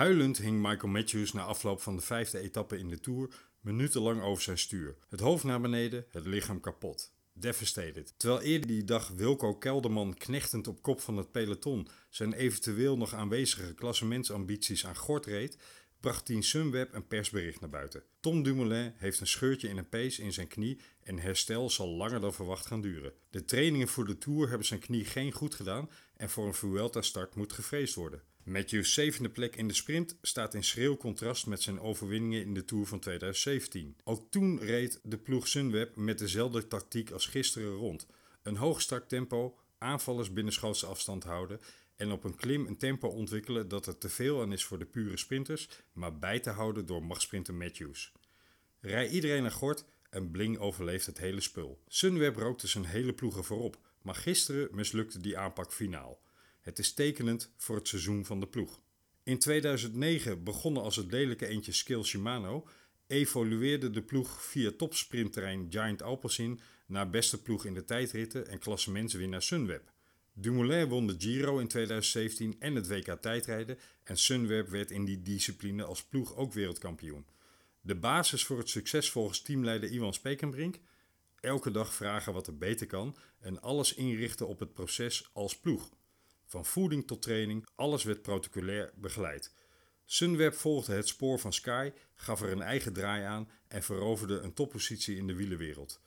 Huilend hing Michael Matthews na afloop van de vijfde etappe in de Tour minutenlang over zijn stuur. Het hoofd naar beneden, het lichaam kapot. Devastated. Terwijl eerder die dag Wilco Kelderman knechtend op kop van het peloton zijn eventueel nog aanwezige klassementsambities aan gort reed, bracht Team Sunweb een persbericht naar buiten. Tom Dumoulin heeft een scheurtje in een pees in zijn knie en herstel zal langer dan verwacht gaan duren. De trainingen voor de Tour hebben zijn knie geen goed gedaan en voor een Vuelta-start moet gevreesd worden. Matthews zevende plek in de sprint staat in schril contrast met zijn overwinningen in de Tour van 2017. Ook toen reed de ploeg Sunweb met dezelfde tactiek als gisteren rond. Een hoog start tempo, aanvallers binnenschotse afstand houden en op een klim een tempo ontwikkelen dat er te veel aan is voor de pure sprinters, maar bij te houden door machtsprinter Matthews. Rij iedereen naar gort en Bling overleeft het hele spul. Sunweb rookte zijn hele ploegen voorop, maar gisteren mislukte die aanpak finaal. Het is tekenend voor het seizoen van de ploeg. In 2009 begonnen als het lelijke eentje Skill Shimano, evolueerde de ploeg via topsprintterrein Giant Alpecin naar beste ploeg in de tijdritten en klassementswinnaar Sunweb. Dumoulin won de Giro in 2017 en het WK tijdrijden en Sunweb werd in die discipline als ploeg ook wereldkampioen. De basis voor het succes volgens teamleider Iwan Spekenbrink? Elke dag vragen wat er beter kan en alles inrichten op het proces als ploeg. Van voeding tot training, alles werd protocolair begeleid. Sunweb volgde het spoor van Sky, gaf er een eigen draai aan en veroverde een toppositie in de wielenwereld.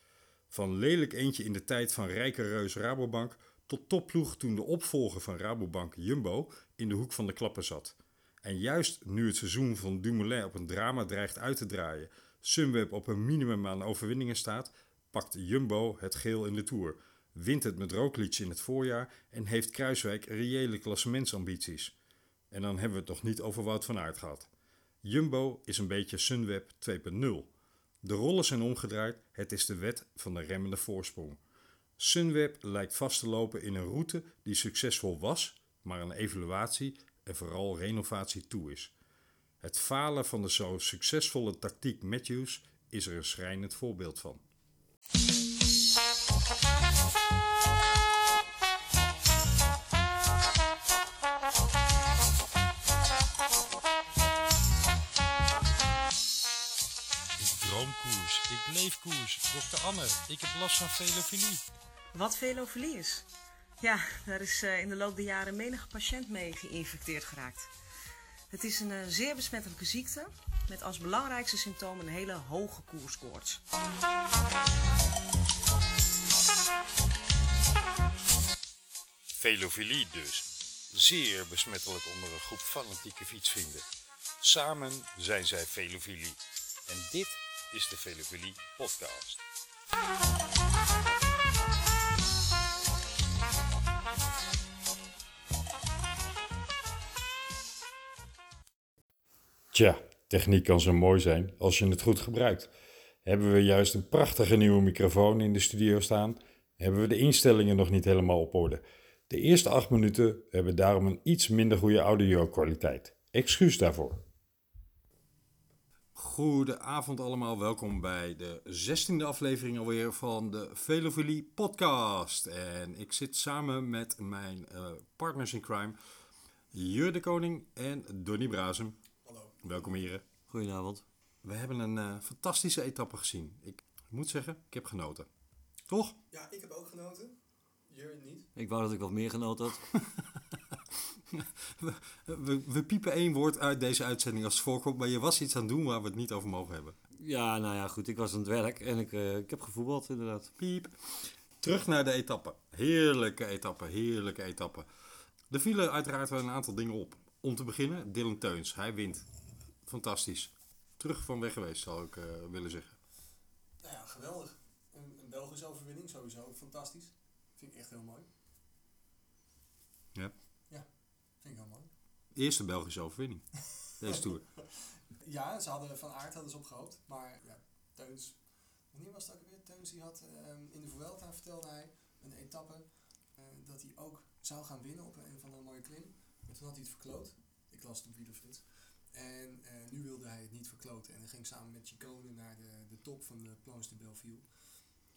Van lelijk eentje in de tijd van rijke reus Rabobank tot topploeg toen de opvolger van Rabobank Jumbo in de hoek van de klappen zat. En juist nu het seizoen van Dumoulin op een drama dreigt uit te draaien, Sunweb op een minimum aan overwinningen staat, pakt Jumbo het geel in de Tour, wint het met Roglic in het voorjaar en heeft Kruiswijk reële klassementsambities. En dan hebben we het nog niet over Wout van Aert gehad. Jumbo is een beetje Sunweb 2.0. De rollen zijn omgedraaid, het is de wet van de remmende voorsprong. Sunweb lijkt vast te lopen in een route die succesvol was, maar een evaluatie en vooral renovatie toe is. Het falen van de zo succesvolle tactiek Matthews is er een schrijnend voorbeeld van. Droomkoers. Ik bleef koers. Dokter Anne, ik heb last van velofilie. Wat velofilie is? Ja, daar is uh, in de loop der jaren menige patiënt mee geïnfecteerd geraakt. Het is een uh, zeer besmettelijke ziekte met als belangrijkste symptoom een hele hoge koerskoorts. Velofilie dus. Zeer besmettelijk onder een groep fanatieke fietsvrienden. Samen zijn zij velofilie. En dit is de Velofilie podcast. Tja, techniek kan zo mooi zijn als je het goed gebruikt. Hebben we juist een prachtige nieuwe microfoon in de studio staan, hebben we de instellingen nog niet helemaal op orde. De eerste acht minuten hebben daarom een iets minder goede audio-kwaliteit. Excuus daarvoor. Goedenavond allemaal, welkom bij de zestiende aflevering alweer van de Velofilie podcast. En ik zit samen met mijn uh, partners in crime, Jur de Koning en Donny Brazem. Hallo. Welkom heren. Goedenavond. We hebben een uh, fantastische etappe gezien. Ik moet zeggen, ik heb genoten. Toch? Ja, ik heb ook genoten. Jur niet. Ik wou dat ik wat meer genoten had. we, we, piepen één woord uit deze uitzending als het voorkomt, maar je was iets aan het doen waar we het niet over mogen hebben. Ja, nou ja, goed. Ik was aan het werk en ik, uh, ik heb gevoetbald inderdaad. Piep. Terug naar de etappe. Heerlijke etappe, heerlijke etappe. Er vielen uiteraard wel een aantal dingen op. Om te beginnen, Dylan Teuns. Hij wint. Fantastisch. Terug van weg geweest, zou ik uh, willen zeggen. Nou ja, geweldig. Een, een Belgische overwinning sowieso. Fantastisch. Vind ik echt heel mooi. Ja. Ja, vind ik heel Eerste Belgische overwinning. Deze tour. ja, ze hadden van aard hadden ze opgehoopt. Maar ja, Teuns. Wanneer was het ook weer? Teuns die had um, in de Vuelta vertelde hij een etappe uh, dat hij ook zou gaan winnen op een van de mooie klim. Maar toen had hij het verkloot. Ik las het op Wielerflits. En uh, nu wilde hij het niet verkloten. En hij ging samen met Chicone naar de, de top van de Planche de Belleville.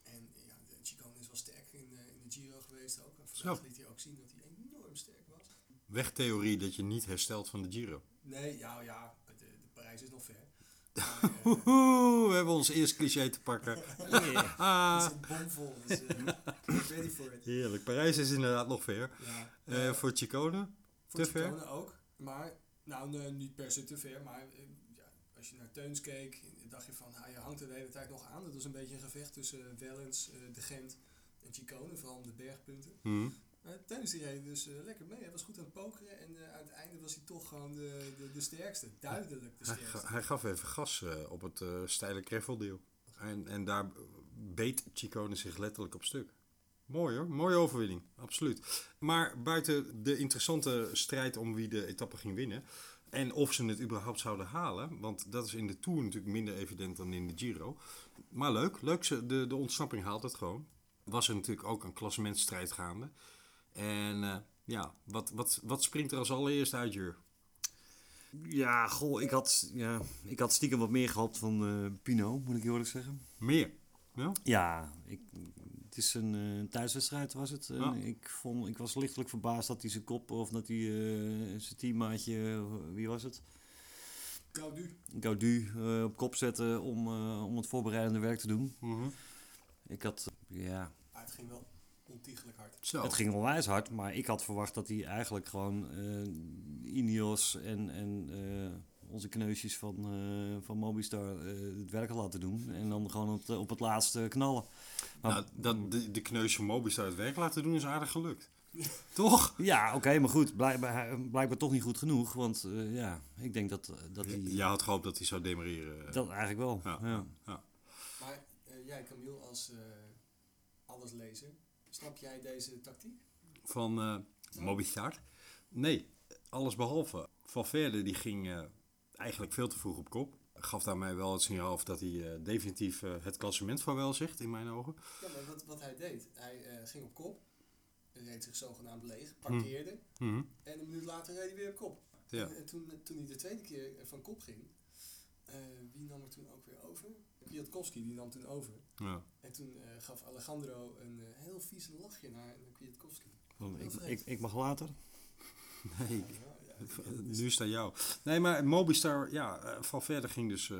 En ja, Chicone is wel sterk in de, in de Giro geweest ook. En vandaag liet hij ook zien dat hij enorm sterk was. Wegtheorie dat je niet herstelt van de Giro. Nee, ja, ja, de, de Parijs is nog ver. Maar, eh, we hebben ons eerste cliché te pakken. het is een bomvol, dus uh, ready for it. heerlijk. Parijs is inderdaad nog ver. Ja, Eh, eh, voor Chicone? voor te ver? Chicone ook, maar nou niet per se te ver, maar ja, als je naar Teuns keek, dacht je van, nou, je hangt er de hele tijd nog aan. Dat was een beetje een gevecht tussen Wellens, De Gent en Chicone, vooral om de bergpunten. Hm. Maar Teuns die reed dus eh, lekker mee. Hij was goed aan het pokeren en aan het einde was hij toch gewoon de, de, de sterkste. Duidelijk de Hij, sterkste. hij gaf even gas eh, op het steile greffeldeel. En, en daar beet Chicone zich letterlijk op stuk. Mooi hoor, mooie overwinning, absoluut. Maar buiten de interessante strijd om wie de etappe ging winnen... en of ze het überhaupt zouden halen... want dat is in de Tour natuurlijk minder evident dan in de Giro. Maar leuk, leuk ze, de, de ontsnapping haalt het gewoon. Was er natuurlijk ook een klassementstrijd gaande. En eh, ja, wat, wat, wat springt er als allereerst uit, Jur? Ja, goh, ik had, ja, ik had stiekem wat meer gehoopt van eh, Pino, moet ik eerlijk zeggen. Meer. Ja? Ja, ik, het is een eh, thuiswedstrijd was het. Ja. ik, vond, ik was lichtelijk verbaasd dat hij zijn kop, of dat hij eh, zijn teammaatje, wie was het? Gaudu. Gaudu eh, op kop zette om, eh, om het voorbereidende werk te doen. Mhm. Ik had, ja, Maar het ging wel ontiegelijk hard. Zo. het ging onwijs hard, maar ik had verwacht dat hij eigenlijk gewoon eh Ineos en, en eh, onze kneusjes van, eh, van Mobistar eh, het werk had laten doen. En dan gewoon op, op het laatste knallen. Maar, Nou, dat de, de kneus van Mobistar het werk laten doen is aardig gelukt. Toch? Ja, oké, maar goed, blijkbaar, blijkbaar toch niet goed genoeg. Want eh, ja, ik denk dat, dat hij... Je had gehoopt dat hij zou demereren. Dat eigenlijk wel. Ja, Ja. ja. Maar jij, Camille, als eh alleslezer, snap jij deze tactiek? Van eh Mobistar? Nee, alles behalve. Valverde die ging eh, eigenlijk veel te vroeg op kop. Gaf daarmee wel het signaal af dat hij eh, definitief het klassement van wel zegt, in mijn ogen. Ja, maar wat, wat hij deed, hij ging op kop, reed zich zogenaamd leeg, parkeerde Mhm. en een minuut later reed hij weer op kop. Ja. En, en toen, toen hij de tweede keer van kop ging, wie nam er toen ook weer over? Kwiatkowski, die nam toen over. Ja. En toen eh, gaf Alejandro een eh, heel vies lachje naar Kwiatkowski. Van, Heel ik, ik, ik mag later. Nee, Ja, ja, nu aan jou. Nee, maar Mobistar, ja, eh, Valverde ging dus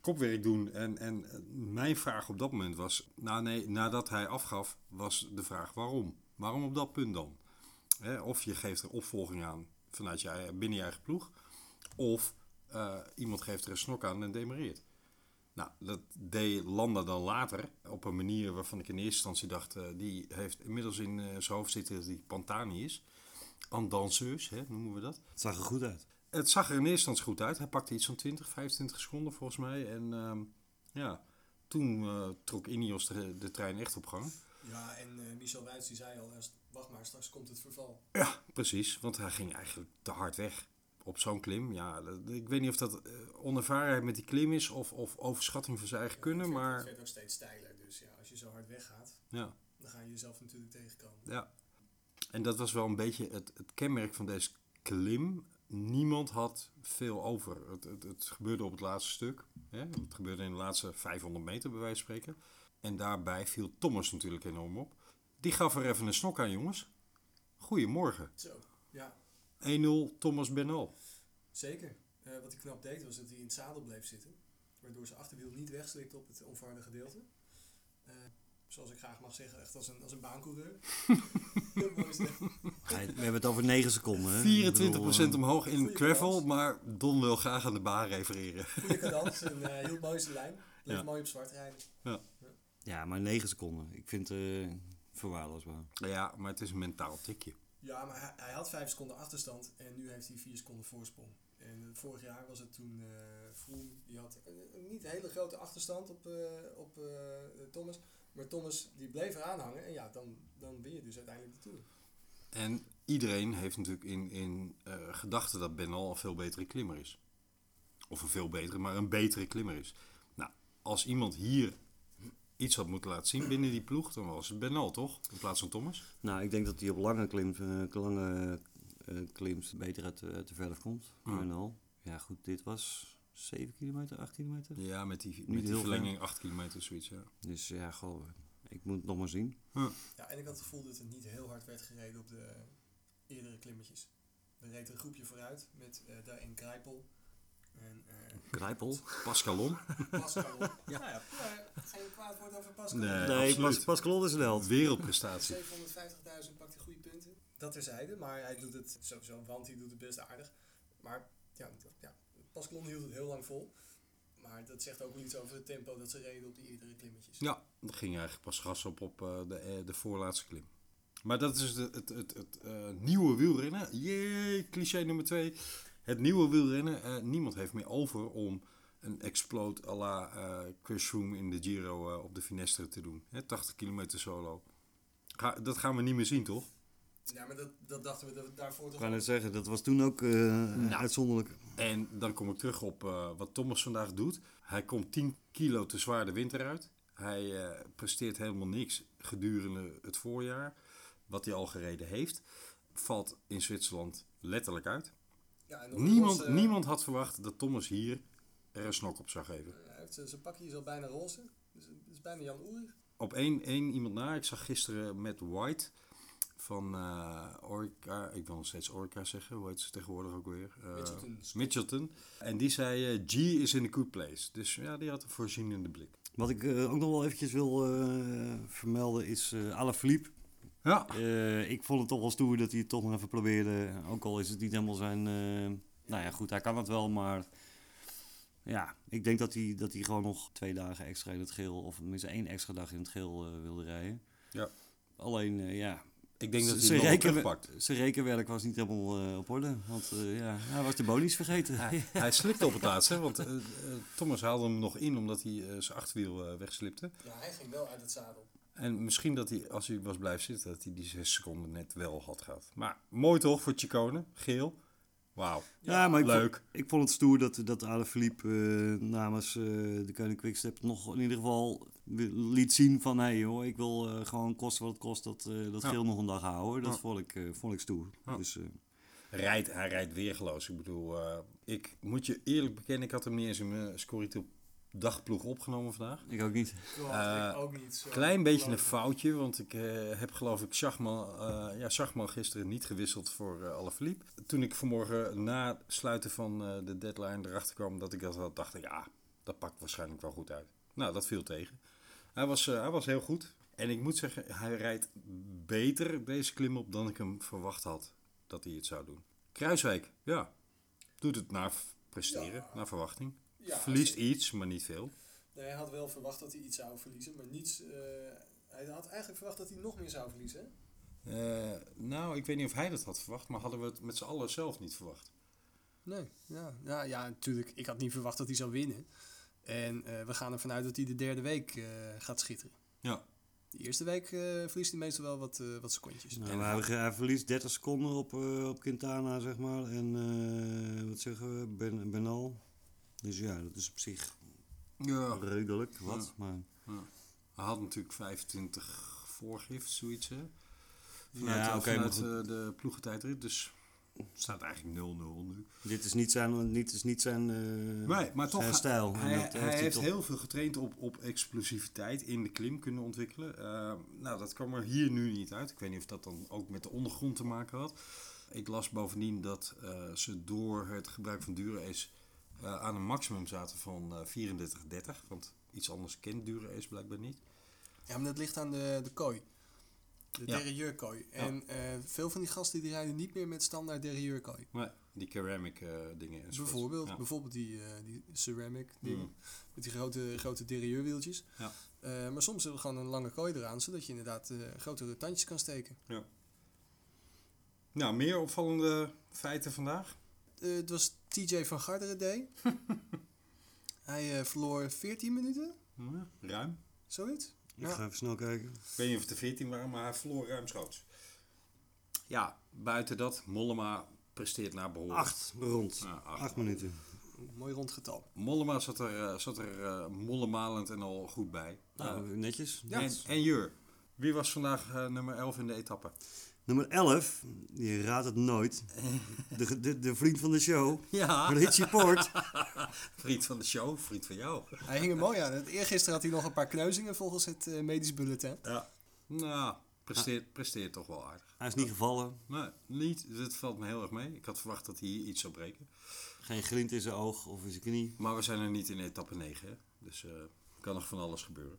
kopwerk doen. En, en mijn vraag op dat moment was, nou nee, nadat hij afgaf, was de vraag waarom? Waarom op dat punt dan? Hè, of je geeft er opvolging aan vanuit je, binnen je eigen ploeg. Of iemand geeft er een snok aan en demereert. Nou, dat deed Landa dan later op een manier waarvan ik in eerste instantie dacht, eh, die heeft inmiddels in eh, zijn hoofd zitten dat hij Pantani is. En danseus, hè, noemen we dat. Het zag er goed uit. Het zag er in eerste instantie goed uit. Hij pakte iets van 20, 25 seconden volgens mij. En ehm, ja, toen eh, trok Ineos de, de trein echt op gang. Ja, en eh, Michel Wuits die zei al, "Ja, wacht maar, straks komt het verval. Ja, precies. Want hij ging eigenlijk te hard weg op zo'n klim. Ja, ik weet niet of dat eh, onervarenheid met die klim is of, of overschatting van zijn eigen kunnen. het Maar Het werd ook steeds steiler, dus ja, als je zo hard weggaat, ja, dan ga je jezelf natuurlijk tegenkomen. ja. En dat was wel een beetje het, het kenmerk van deze klim. Niemand had veel over. Het, het, het gebeurde op het laatste stuk. Hè? Het gebeurde in de laatste 500 meter, bij wijze van spreken. En daarbij viel Thomas natuurlijk enorm op. Die gaf er even een snok aan, jongens. Goedemorgen. Zo, ja, 1-0 Thomas Bernal. zeker. Eh, wat hij knap deed was dat hij in het zadel bleef zitten, waardoor zijn achterwiel niet wegslikte op het onverharde gedeelte. Eh, zoals ik graag mag zeggen, echt als een, als een baancoureur. Is We hebben het over 9 seconden. Hè? 24% Ik bedoel, eh, omhoog in gravel, kans. maar Don wil graag aan de baan refereren. Goede cadans en eh, heel mooi zijn lijn. Bleef Ja. mooi op zwart rijden. Ja, maar 9 seconden. Ik vind het verwaarloosbaar. Ja, maar het is een mentaal tikje. Ja, maar hij, had vijf seconden achterstand en nu heeft hij vier seconden voorsprong. En eh, vorig jaar was het toen Froome, die had een, niet hele grote achterstand op, eh, op Thomas. Maar Thomas die bleef eraan hangen en ja, dan, dan win je dus uiteindelijk de Tour. En iedereen heeft natuurlijk in, in eh, gedachten dat Bernal een veel betere klimmer is. Of een veel betere, maar een betere klimmer is. Nou, als iemand hier iets had moeten laten zien binnen die ploeg, dan was het Bernal, toch? In plaats van Thomas. Nou, ik denk dat hij op lange klims, eh, lange, eh, klims beter uit, de- uit de verf komt. Hmm. En al. Ja, goed, dit was 7 kilometer, 8 kilometer. Ja, met die, Niet met die verlenging 8 kilometer zoiets, ja. Dus ja, goh, ik moet het nog maar zien. Ja, en ik had het gevoel dat er niet heel hard werd gereden op de eerdere klimmetjes. er reed een groepje vooruit met eh, daarin Krijpel en eh Grijpel. Pascalon. Pascal. ja. Nou ja, geen kwaad woord over Pascal. Nee. Nee, absoluut. Pas, Pascal is een held. Wereldprestatie. 750.000 pakt hij goede punten. Dat terzijde, maar hij doet het sowieso, want hij doet het best aardig. Maar ja, dat- ja Pascal hield het heel lang vol. Maar dat zegt ook wel iets over het tempo dat ze reden op die eerdere klimmetjes. Ja, er ging eigenlijk pas gas op op eh, de, eh, de voorlaatste klim. Maar dat is het, het, het eh, nieuwe wielrennen. Jee, cliché nummer twee. Het nieuwe wielrennen. eh, niemand heeft meer over om een explode à la eh, Chris Froome in de Giro eh, op de Finestre te doen. Hè, 80 kilometer solo. Ga, dat gaan we niet meer zien, toch? Ja, maar dat, dat dachten we dat- daarvoor Ik toch kan al. het zeggen, dat was toen ook eh, uitzonderlijk. En dan kom ik terug op eh, wat Thomas vandaag doet. Hij komt 10 kilo te zwaar de winter uit. Hij eh, presteert helemaal niks gedurende het voorjaar. Wat hij al gereden heeft. Valt in Zwitserland letterlijk uit. Ja, Niemand, roze, niemand had verwacht dat Thomas hier er een snok op zou geven. Hij heeft zijn- pakje is al bijna roze. Dus het is bijna Jan Oerig. Op één, één iemand na. Ik zag gisteren met White van eh Orica. Ik wil nog steeds Orica zeggen. Hoe heet ze tegenwoordig ook weer? Eh, Mitchelton. Mitchelton. En die zei eh, G is in a good place. Dus ja, die had een voorzienende blik. Wat ik eh, ook nog wel eventjes wil eh, vermelden is eh Alaphilippe. Ja, Eh, ik vond het toch wel stoer dat hij het toch nog even probeerde. Ook al is het niet helemaal zijn... eh, nou ja, goed, hij kan het wel, maar... Ja, ik denk dat hij, dat hij gewoon nog twee dagen extra in het geel... of tenminste één extra dag in het geel eh, wilde rijden. Ja. Alleen, eh, ja... ik denk dat hij zijn het terugpakt. Zijn rekenwerk was niet helemaal eh, op orde. Want eh, ja, hij was de bonies vergeten. Hij, hij slikte op het laatst, hè, want Thomas haalde hem nog in omdat hij zijn achterwiel wegslipte. Ja, hij ging wel uit het zadel. En misschien dat hij, als hij was blijven zitten, dat hij die zes seconden net wel had gehad. Maar mooi toch voor Chicone, geel. Wauw. Ja, maar ik leuk. Vond, ik vond het stoer dat, dat Alaphilippe eh namens eh, de Koning Quickstep nog in ieder geval liet zien van... hé hey, joh, ik wil eh, gewoon kosten wat het kost dat, dat Ja. geel nog een dag houden. Dat Ja. vond, ik, vond ik stoer. Ja. Dus, Rijdt, hij rijdt weergeloos. Ik bedoel, ik moet je eerlijk bekennen, ik had hem niet eens in mijn Scorito dagploeg opgenomen vandaag. ik ook niet. Eh, ik ook niet. Zo Klein beetje een foutje, want ik eh, heb geloof ik Schachman, eh ja, Schachman gisteren niet gewisseld voor eh Alaphilippe. Toen ik vanmorgen na het sluiten van eh, de deadline erachter kwam dat ik dat had, dacht ik, ja, dat pakt waarschijnlijk wel goed uit. Nou, dat viel tegen. Hij was, eh, hij was heel goed. En ik moet zeggen, hij rijdt beter deze klim op dan ik hem verwacht had dat hij het zou doen. Kruiswijk, ja, doet het naar presteren, Ja. naar verwachting. Ja, Verliest iets, maar niet veel. Nee, hij had wel verwacht dat hij iets zou verliezen, maar niets. eh, hij had eigenlijk verwacht dat hij nog meer zou verliezen. Eh, nou, ik weet niet of hij dat had verwacht, maar hadden we het met z'n allen zelf niet verwacht. Nee, ja, ja, ja, natuurlijk. Ik had niet verwacht dat hij zou winnen. En eh, we gaan ervan uit dat hij de derde week eh, gaat schitteren. Ja. De eerste week eh, verliest hij meestal wel wat, eh, wat secondjes. Nou, maar hij, hij verliest 30 seconden op, eh, op Quintana, zeg maar. En eh, wat zeggen we? Ben, Benal. Dus ja, dat is op zich Ja. redelijk wat. Maar Hij had natuurlijk 25 voorgift, zoiets hè. Vanuit, Ja, eh, oké, maar vanuit eh, de ploegentijdrit, dus het staat eigenlijk 0-0 nu. dit is niet zijn, niet, is niet zijn, eh, Nee, maar toch, zijn stijl. Hij, dat hij heeft toch- heel veel getraind op, op explosiviteit in de klim kunnen ontwikkelen. Eh, nou, dat kwam er hier nu niet uit. Ik weet niet of dat dan ook met de ondergrond te maken had. Ik las bovendien dat ze door het gebruik van Dura-Ace eh, aan een maximum zaten van eh 34-30. Want iets anders kent Dura-Ace blijkbaar niet. Ja, maar dat ligt aan de, de kooi. De Ja. derailleurkooi. En eh, veel van die gasten die rijden niet meer met standaard derailleurkooi. Nee, die ceramic dingen enzovoort. Bijvoorbeeld, Ja. bijvoorbeeld die, die ceramic dingen. Mm. Met die grote, grote derailleurwieltjes. Ja. Maar soms hebben we gewoon een lange kooi eraan, zodat je inderdaad grotere tandjes kan steken. Nou, meer opvallende feiten vandaag? Eh, het was TJ van Garderen Day. Hij eh, verloor 14 minuten, Ja, ruim. zoiets. Ik Ja. ga even snel kijken. Ik weet niet of het er 14 waren, maar hij verloor ruimschoots. Ja, buiten dat, Mollema presteert naar behoren. Acht rond. Ja, acht. Acht minuten. Mooi rond getal. Mollema zat er, eh, zat er mollemalend en al goed bij. Nou, netjes. En, en Jur, wie was vandaag nummer 11 in de etappe? Nummer 11, je raadt het nooit. De, de, de vriend van de show, Ja, Richie Port. vriend van de show, vriend van jou. Hij hing er mooi aan. Eergisteren had hij nog een paar kneuzingen volgens het eh, medisch bulletin. Ja. Nou, Presteert, presteert toch wel aardig. Hij is niet gevallen. Nee, niet. Dat valt me heel erg mee. Ik had verwacht dat hij hier iets zou breken. Geen grind in zijn oog of in zijn knie. Maar we zijn er niet in etappe 9. Hè? Dus eh kan nog van alles gebeuren.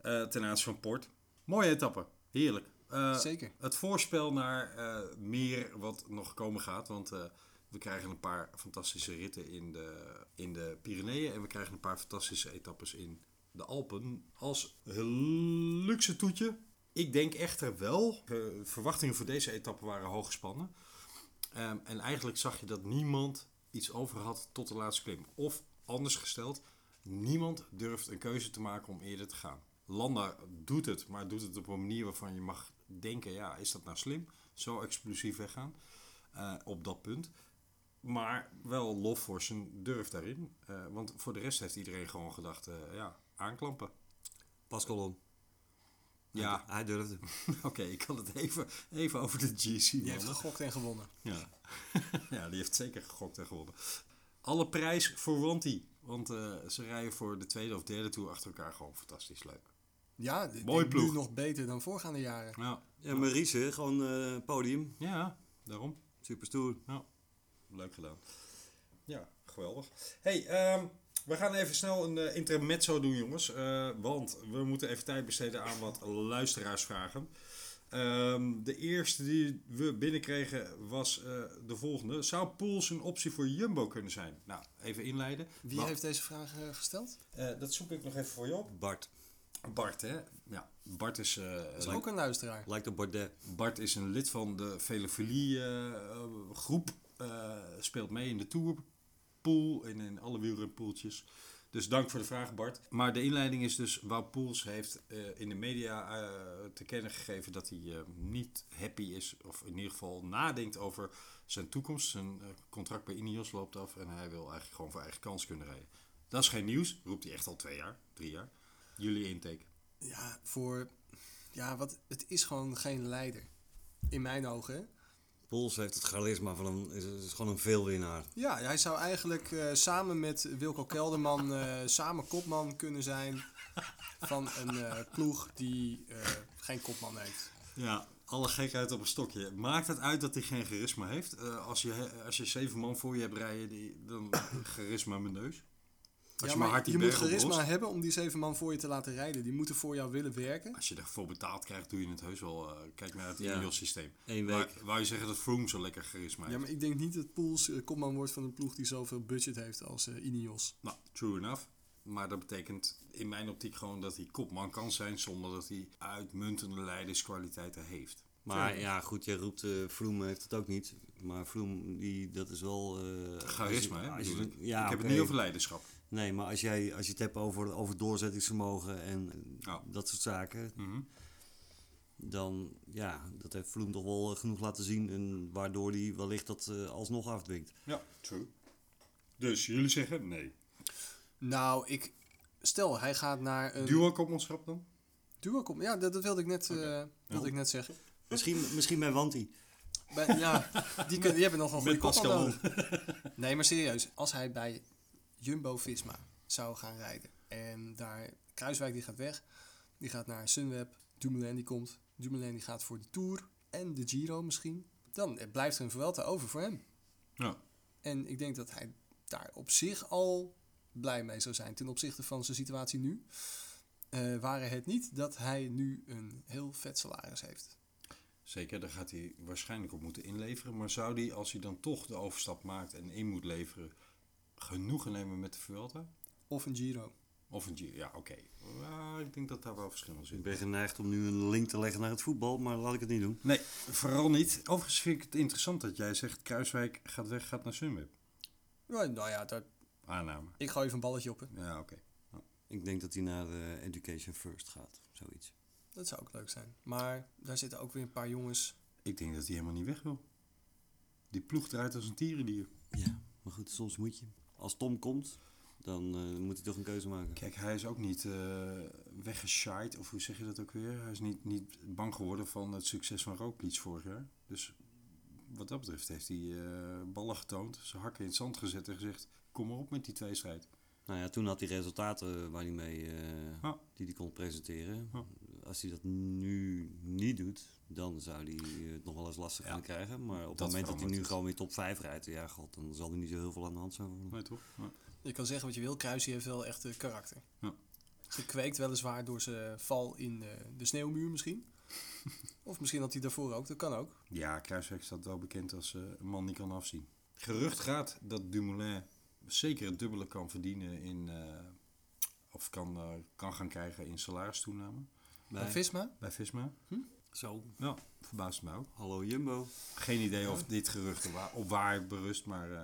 Eh, ten aanzien van Port. Mooie etappe. Heerlijk. Eh, Zeker. Het voorspel naar eh, meer wat nog komen gaat. Want eh, we krijgen een paar fantastische ritten in de, in de Pyreneeën. En we krijgen een paar fantastische etappes in de Alpen. Als luxe toetje. Ik denk echter wel. De verwachtingen voor deze etappe waren hoog gespannen. Ehm, en eigenlijk zag je dat niemand iets over had tot de laatste klim. Of anders gesteld, niemand durft een keuze te maken om eerder te gaan. Landa doet het, maar doet het op een manier waarvan je mag denken: ja, is dat nou slim? Zo explosief weggaan eh, op dat punt. Maar wel lof voor zijn durf daarin. Eh, want voor de rest heeft iedereen gewoon gedacht: eh, ja, aanklampen. Pascalon. Ja, Hij durfde. oké, ik kan het even, even over de GC. Die heeft gegokt en gewonnen. Ja. ja, die heeft zeker gegokt en gewonnen. Alle prijs voor Wanty. Want eh, ze rijden voor de tweede of derde tour achter elkaar gewoon fantastisch leuk. Ja, Mooi ploeg. nu nog beter dan voorgaande jaren. Ja, Ja, Maurice, gewoon eh, podium. ja daarom. Super stoer. Leuk gedaan. Ja, geweldig. hey, ehm, we gaan even snel een eh, intermezzo doen, jongens. eh, want we moeten even tijd besteden aan wat luisteraarsvragen. Ehm, de eerste die we binnenkregen was eh, de volgende. Zou Pools een optie voor Jumbo kunnen zijn? Nou, even inleiden. Wie heeft deze vraag gesteld? Eh, dat zoek ik nog even voor je op. Bart. Bart, hè? Ja, Bart is, eh, is ook een luisteraar. Lijkt op Bardet. Bart is een lid van de Velofilie eh, groep. eh, speelt mee in de Tourpool en in alle wielrenpoeltjes. Dus dank voor de vraag, Bart. Maar de inleiding is dus, Wout Poels heeft in de media te kennen gegeven dat hij niet happy is, of in ieder geval nadenkt over zijn toekomst. Zijn contract bij Ineos loopt af en hij wil eigenlijk gewoon voor eigen kans kunnen rijden. Dat is geen nieuws, roept hij echt al twee jaar, drie jaar. Jullie intake. Ja, voor... Ja, wat, het is gewoon geen leider. In mijn ogen. Pols heeft het charisma van een... Is, is gewoon een veelwinnaar. Ja, hij zou eigenlijk eh, samen met Wilco Kelderman eh, samen kopman kunnen zijn van een eh, ploeg die geen kopman heeft. Ja, alle gekheid op een stokje. Maakt het uit dat hij geen charisma heeft? Als, je, als je zeven man voor je hebt rijden, die, dan charisma mijn neus. Als ja, je maar hard die je moet charisma oplost. hebben om die zeven man voor je te laten rijden. Die moeten voor jou willen werken. Als je ervoor betaald krijgt, doe je het heus wel. eh, kijk naar het Ja. Ineos systeem. Eén Maar wou je zeggen dat Froome zo lekker charisma Ja, heeft? maar ik denk niet dat Poels eh, kopman wordt van een ploeg die zoveel budget heeft als eh, Ineos. Nou, true enough. Maar dat betekent in mijn optiek gewoon dat hij kopman kan zijn zonder dat hij uitmuntende leiderskwaliteiten heeft. Maar ja, goed, jij roept... eh Froome heeft het ook niet. Maar Froome, die, dat is wel... eh, Charisma, hè? ja, ik heb het niet over leiderschap. Nee, maar als, jij, als je het hebt over, over doorzettingsvermogen en Ja. dat soort zaken, Mhm. dan ja, dat heeft Vloem toch wel eh, genoeg laten zien. En waardoor hij wellicht dat eh, alsnog afdwingt. Ja, true. Dus jullie zeggen nee. Nou, ik... Stel, hij gaat naar een... Duo kopmanschap dan? Duo Ja, dat, dat wilde ik net, eh, wilde Ja. ik net zeggen. Misschien, misschien bij Wanti. Bij, ja, die, kun, die hebben nog een goede nodig. Nee, maar serieus. Als hij bij Jumbo-Visma zou gaan rijden. En daar... Kruiswijk die gaat weg. Die gaat naar Sunweb. Dumoulin die komt. Dumoulin die gaat voor de Tour. En de Giro misschien. Dan blijft er een Vuelta over voor hem. Ja. En ik denk dat hij daar op zich al blij mee zou zijn ten opzichte van zijn situatie nu. Eh waren het niet dat hij nu een heel vet salaris heeft. Zeker, daar gaat hij waarschijnlijk op moeten inleveren. Maar zou hij, als hij dan toch de overstap maakt en in moet leveren, genoegen nemen met de Vuelta? Of een Giro. Of een Giro? Ja, oké. Ik denk dat daar wel verschil in Ik zit. ben geneigd om nu een link te leggen naar het voetbal, maar laat ik het niet doen. Nee, vooral niet. Overigens vind ik het interessant dat jij zegt Kruiswijk gaat weg, gaat naar Sunweb. Ja, nou ja, dat, Aanname. ik gooi even een balletje op. Hè. Ja, oké. Ik denk dat hij naar eh, Education First gaat, zoiets. Dat zou ook leuk zijn. Maar daar zitten ook weer een paar jongens. Ik denk dat hij helemaal niet weg wil. Die ploeg draait als een tierendier. Ja, maar goed, soms moet je. Als Tom komt, dan eh, moet hij toch een keuze maken. Kijk, hij is ook niet uh, of hoe zeg je dat ook weer? Hij is niet, niet bang geworden van het succes van Roglic vorig jaar. Dus wat dat betreft heeft hij uh, ballen getoond, zijn hakken in het zand gezet en gezegd... kom maar op met die tweestrijd. Nou ja, toen had hij resultaten waar hij mee, uh, die hij kon presenteren. Als hij dat nu niet doet, dan zou hij het nog wel eens lastig Ja, kunnen krijgen. Maar op dat het moment dat hij nu gewoon weer top 5 rijdt, ja god, dan zal er niet zo heel veel aan de hand zijn. voor. Nee, toch? Ja. Je kan zeggen wat je wil, Kruisje heeft wel echt eh, karakter. Ja. Gekweekt weliswaar door zijn val in eh, de sneeuwmuur misschien. of misschien had hij daarvoor ook, dat kan ook. Ja, Kruiswijk staat wel bekend als eh, een man die kan afzien. Gerucht gaat dat Dumoulin zeker het dubbele kan verdienen in... eh, of kan, eh, kan gaan krijgen in salaristoename Bij Bij- Visma? bij Visma. Zo, Ja, verbaast me ook. hallo Jumbo. Geen idee of dit gerucht op, wa- op waarheid berust, maar... eh,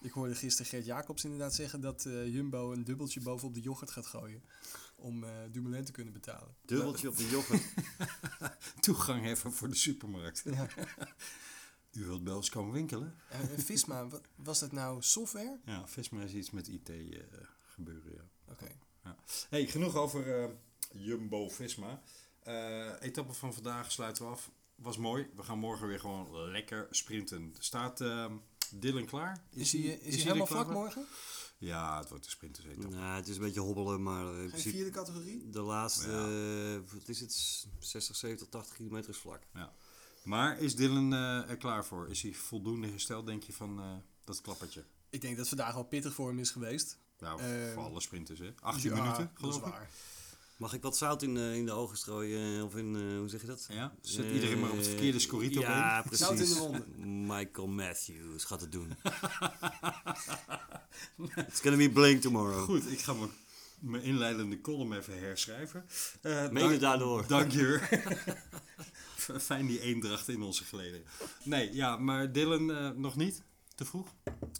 Ik hoorde gisteren Gert Jacobs inderdaad zeggen dat eh, Jumbo een dubbeltje bovenop de yoghurt gaat gooien. Om eh Dumoulin te kunnen betalen. Dubbeltje op de yoghurt. toegang hebben voor de supermarkt. Ja. U wilt bij ons komen winkelen? Eh, Visma, wat, was dat nou software? Ja, Visma is iets met IT eh, gebeuren, ja. Oké. Hey, genoeg over eh, Jumbo-Visma. Eh etappe van vandaag sluiten we af. Was mooi. We gaan morgen weer gewoon lekker sprinten. Staat eh, Dylan klaar? Is, hij, eh, is, hij er helemaal vlak morgen? Ja, het wordt een sprinters-etappe. nou, het is een beetje hobbelen, maar eh, in Geen vierde categorie? de laatste, Ja. eh, wat is het, 60, 70, 80 kilometer is vlak. Maar is Dylan eh, er klaar voor? Is hij voldoende hersteld, denk je, van eh, dat klappertje? Ik denk dat vandaag wel pittig voor hem is geweest. Nou, Eh, voor alle sprinters, hè? 18 Ja, minuten, dat is geloof ik. waar. Mag ik wat zout in, eh, in de ogen strooien? Of in, eh, hoe zeg je dat? Ja, zet iedereen maar op het Eh, verkeerde scorito Ja, precies. Zout in de wonden. Michael Matthews gaat het doen. It's gonna be blank tomorrow. Goed, ik ga mijn, mijn inleidende column even herschrijven. Eh, Mede daardoor. Dank je. Fijn die eendracht in onze geleden. Nee, ja, maar Dylan eh, nog niet? Te vroeg?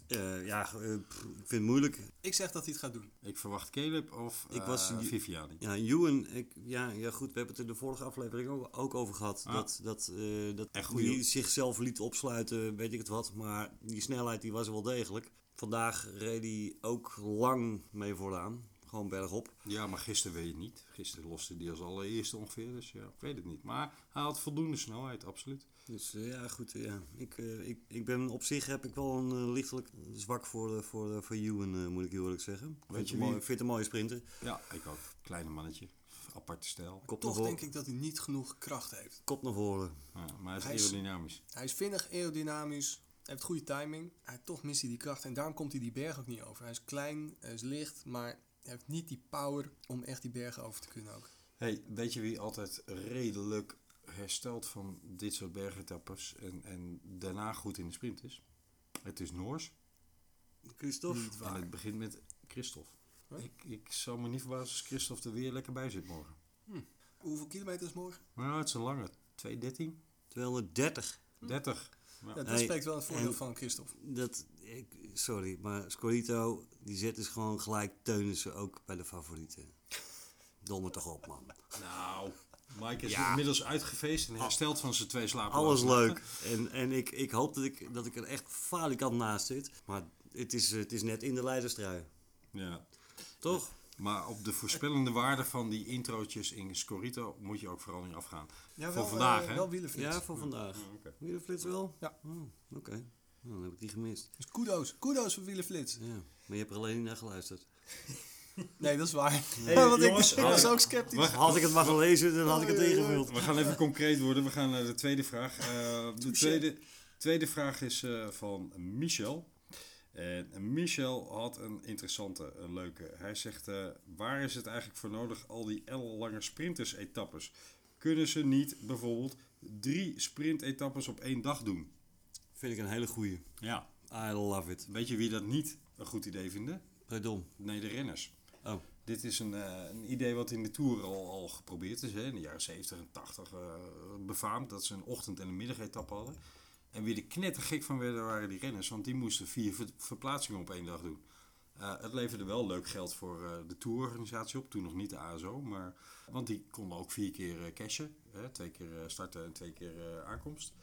Eh, ja, eh, pff, ik vind het moeilijk. Ik zeg dat hij het gaat doen. Ik verwacht Caleb of Ik was- eh, Viviani. Ja, Ewan, ik, ja, ja, goed, we hebben het er de vorige aflevering ook, ook over gehad. Ah. Dat, dat, eh dat die zichzelf liet opsluiten, weet ik het wat. Maar die snelheid die was er wel degelijk. Vandaag reed hij ook lang mee vooraan. Gewoon bergop. Ja, maar gisteren weet je niet. Gisteren loste hij als allereerste ongeveer, dus ja, ik weet het niet. Maar hij had voldoende snelheid, absoluut. Dus eh, ja, goed. ja. Ik, eh, ik, ik ben op zich heb ik wel een eh, lichtelijk zwak voor, voor, voor Ewan, eh, moet ik heel eerlijk zeggen. Weet vind, je mooi, vind een mooie sprinter. Ja, ik ook. Kleine mannetje. Aparte stijl. Kop Toch denk ik dat hij niet genoeg kracht heeft. Kop naar voren. Ja, maar hij is Hij is- aerodynamisch. Hij is vinnig, aerodynamisch, heeft goede timing. Hij, toch mist hij die kracht en daarom komt hij die berg ook niet over. Hij is klein, hij is licht, maar hij heeft niet die power om echt die bergen over te kunnen ook. Hey, weet je wie altijd redelijk herstelt van dit soort bergetappes en, en daarna goed in de sprint is? Het is Noors. Christophe. En het begint met Christophe. Huh? Ik, ik zou me niet verbazen als Christophe er weer lekker bij zit morgen. Hoeveel kilometer is morgen? Maar het is een lange. 2.13? 230. 30. Ja, dat Hey, spreekt wel het voordeel van Christophe. Dat, ik, sorry, maar Scorito, die zet dus gewoon gelijk Teunissen ook bij de favorieten. Donder toch op, man. Nou, Mike is Ja. inmiddels uitgefeest en hersteld van zijn twee slapen. Alles leuk. En, en ik, ik hoop dat ik, dat ik er echt falikant naast zit. Maar het is, het is net in de leiderstrui. Ja. Toch? Maar op de voorspellende waarde van die introotjes in Scorito moet je ook vooral niet afgaan. Ja, Voor wel, vandaag, eh, hè? Wel wielenflits. Ja, voor vandaag. oké. Wielerflits wel? Ja. Oh, Oké. Nou, dan heb ik die gemist. Dus kudos, kudos voor wielenflits. Ja. Maar je hebt er alleen niet naar geluisterd. Nee, dat is waar. Hey, Want ik, jongens, ik was ook sceptisch. Had ik het maar gelezen, dan had ik het ingevuld. We gaan even concreet worden. We gaan naar de tweede vraag. Eh, de tweede, tweede vraag is eh, van Michel. En Michel had een interessante, een leuke. Hij zegt, eh, waar is het eigenlijk voor nodig, al die ellenlange sprinters-etappes? Kunnen ze niet bijvoorbeeld drie sprintetappes op één dag doen? Vind ik een hele goeie. Ja. I love it. Weet je wie dat niet een goed idee vinden? Predom. Nee, de renners. Oh. Dit is een, eh, een idee wat in de Tour al, al geprobeerd is. Hè. In de jaren 70 en 80 eh, befaamd dat ze een ochtend- en een middagetappe hadden. En wie er knettergek van werden waren die renners. Want die moesten vier ver- verplaatsingen op één dag doen. Eh, het leverde wel leuk geld voor eh, de tourorganisatie op. Toen nog niet de ASO. Maar, want die konden ook vier keer eh, cashen. Hè. Twee keer starten en twee keer aankomst.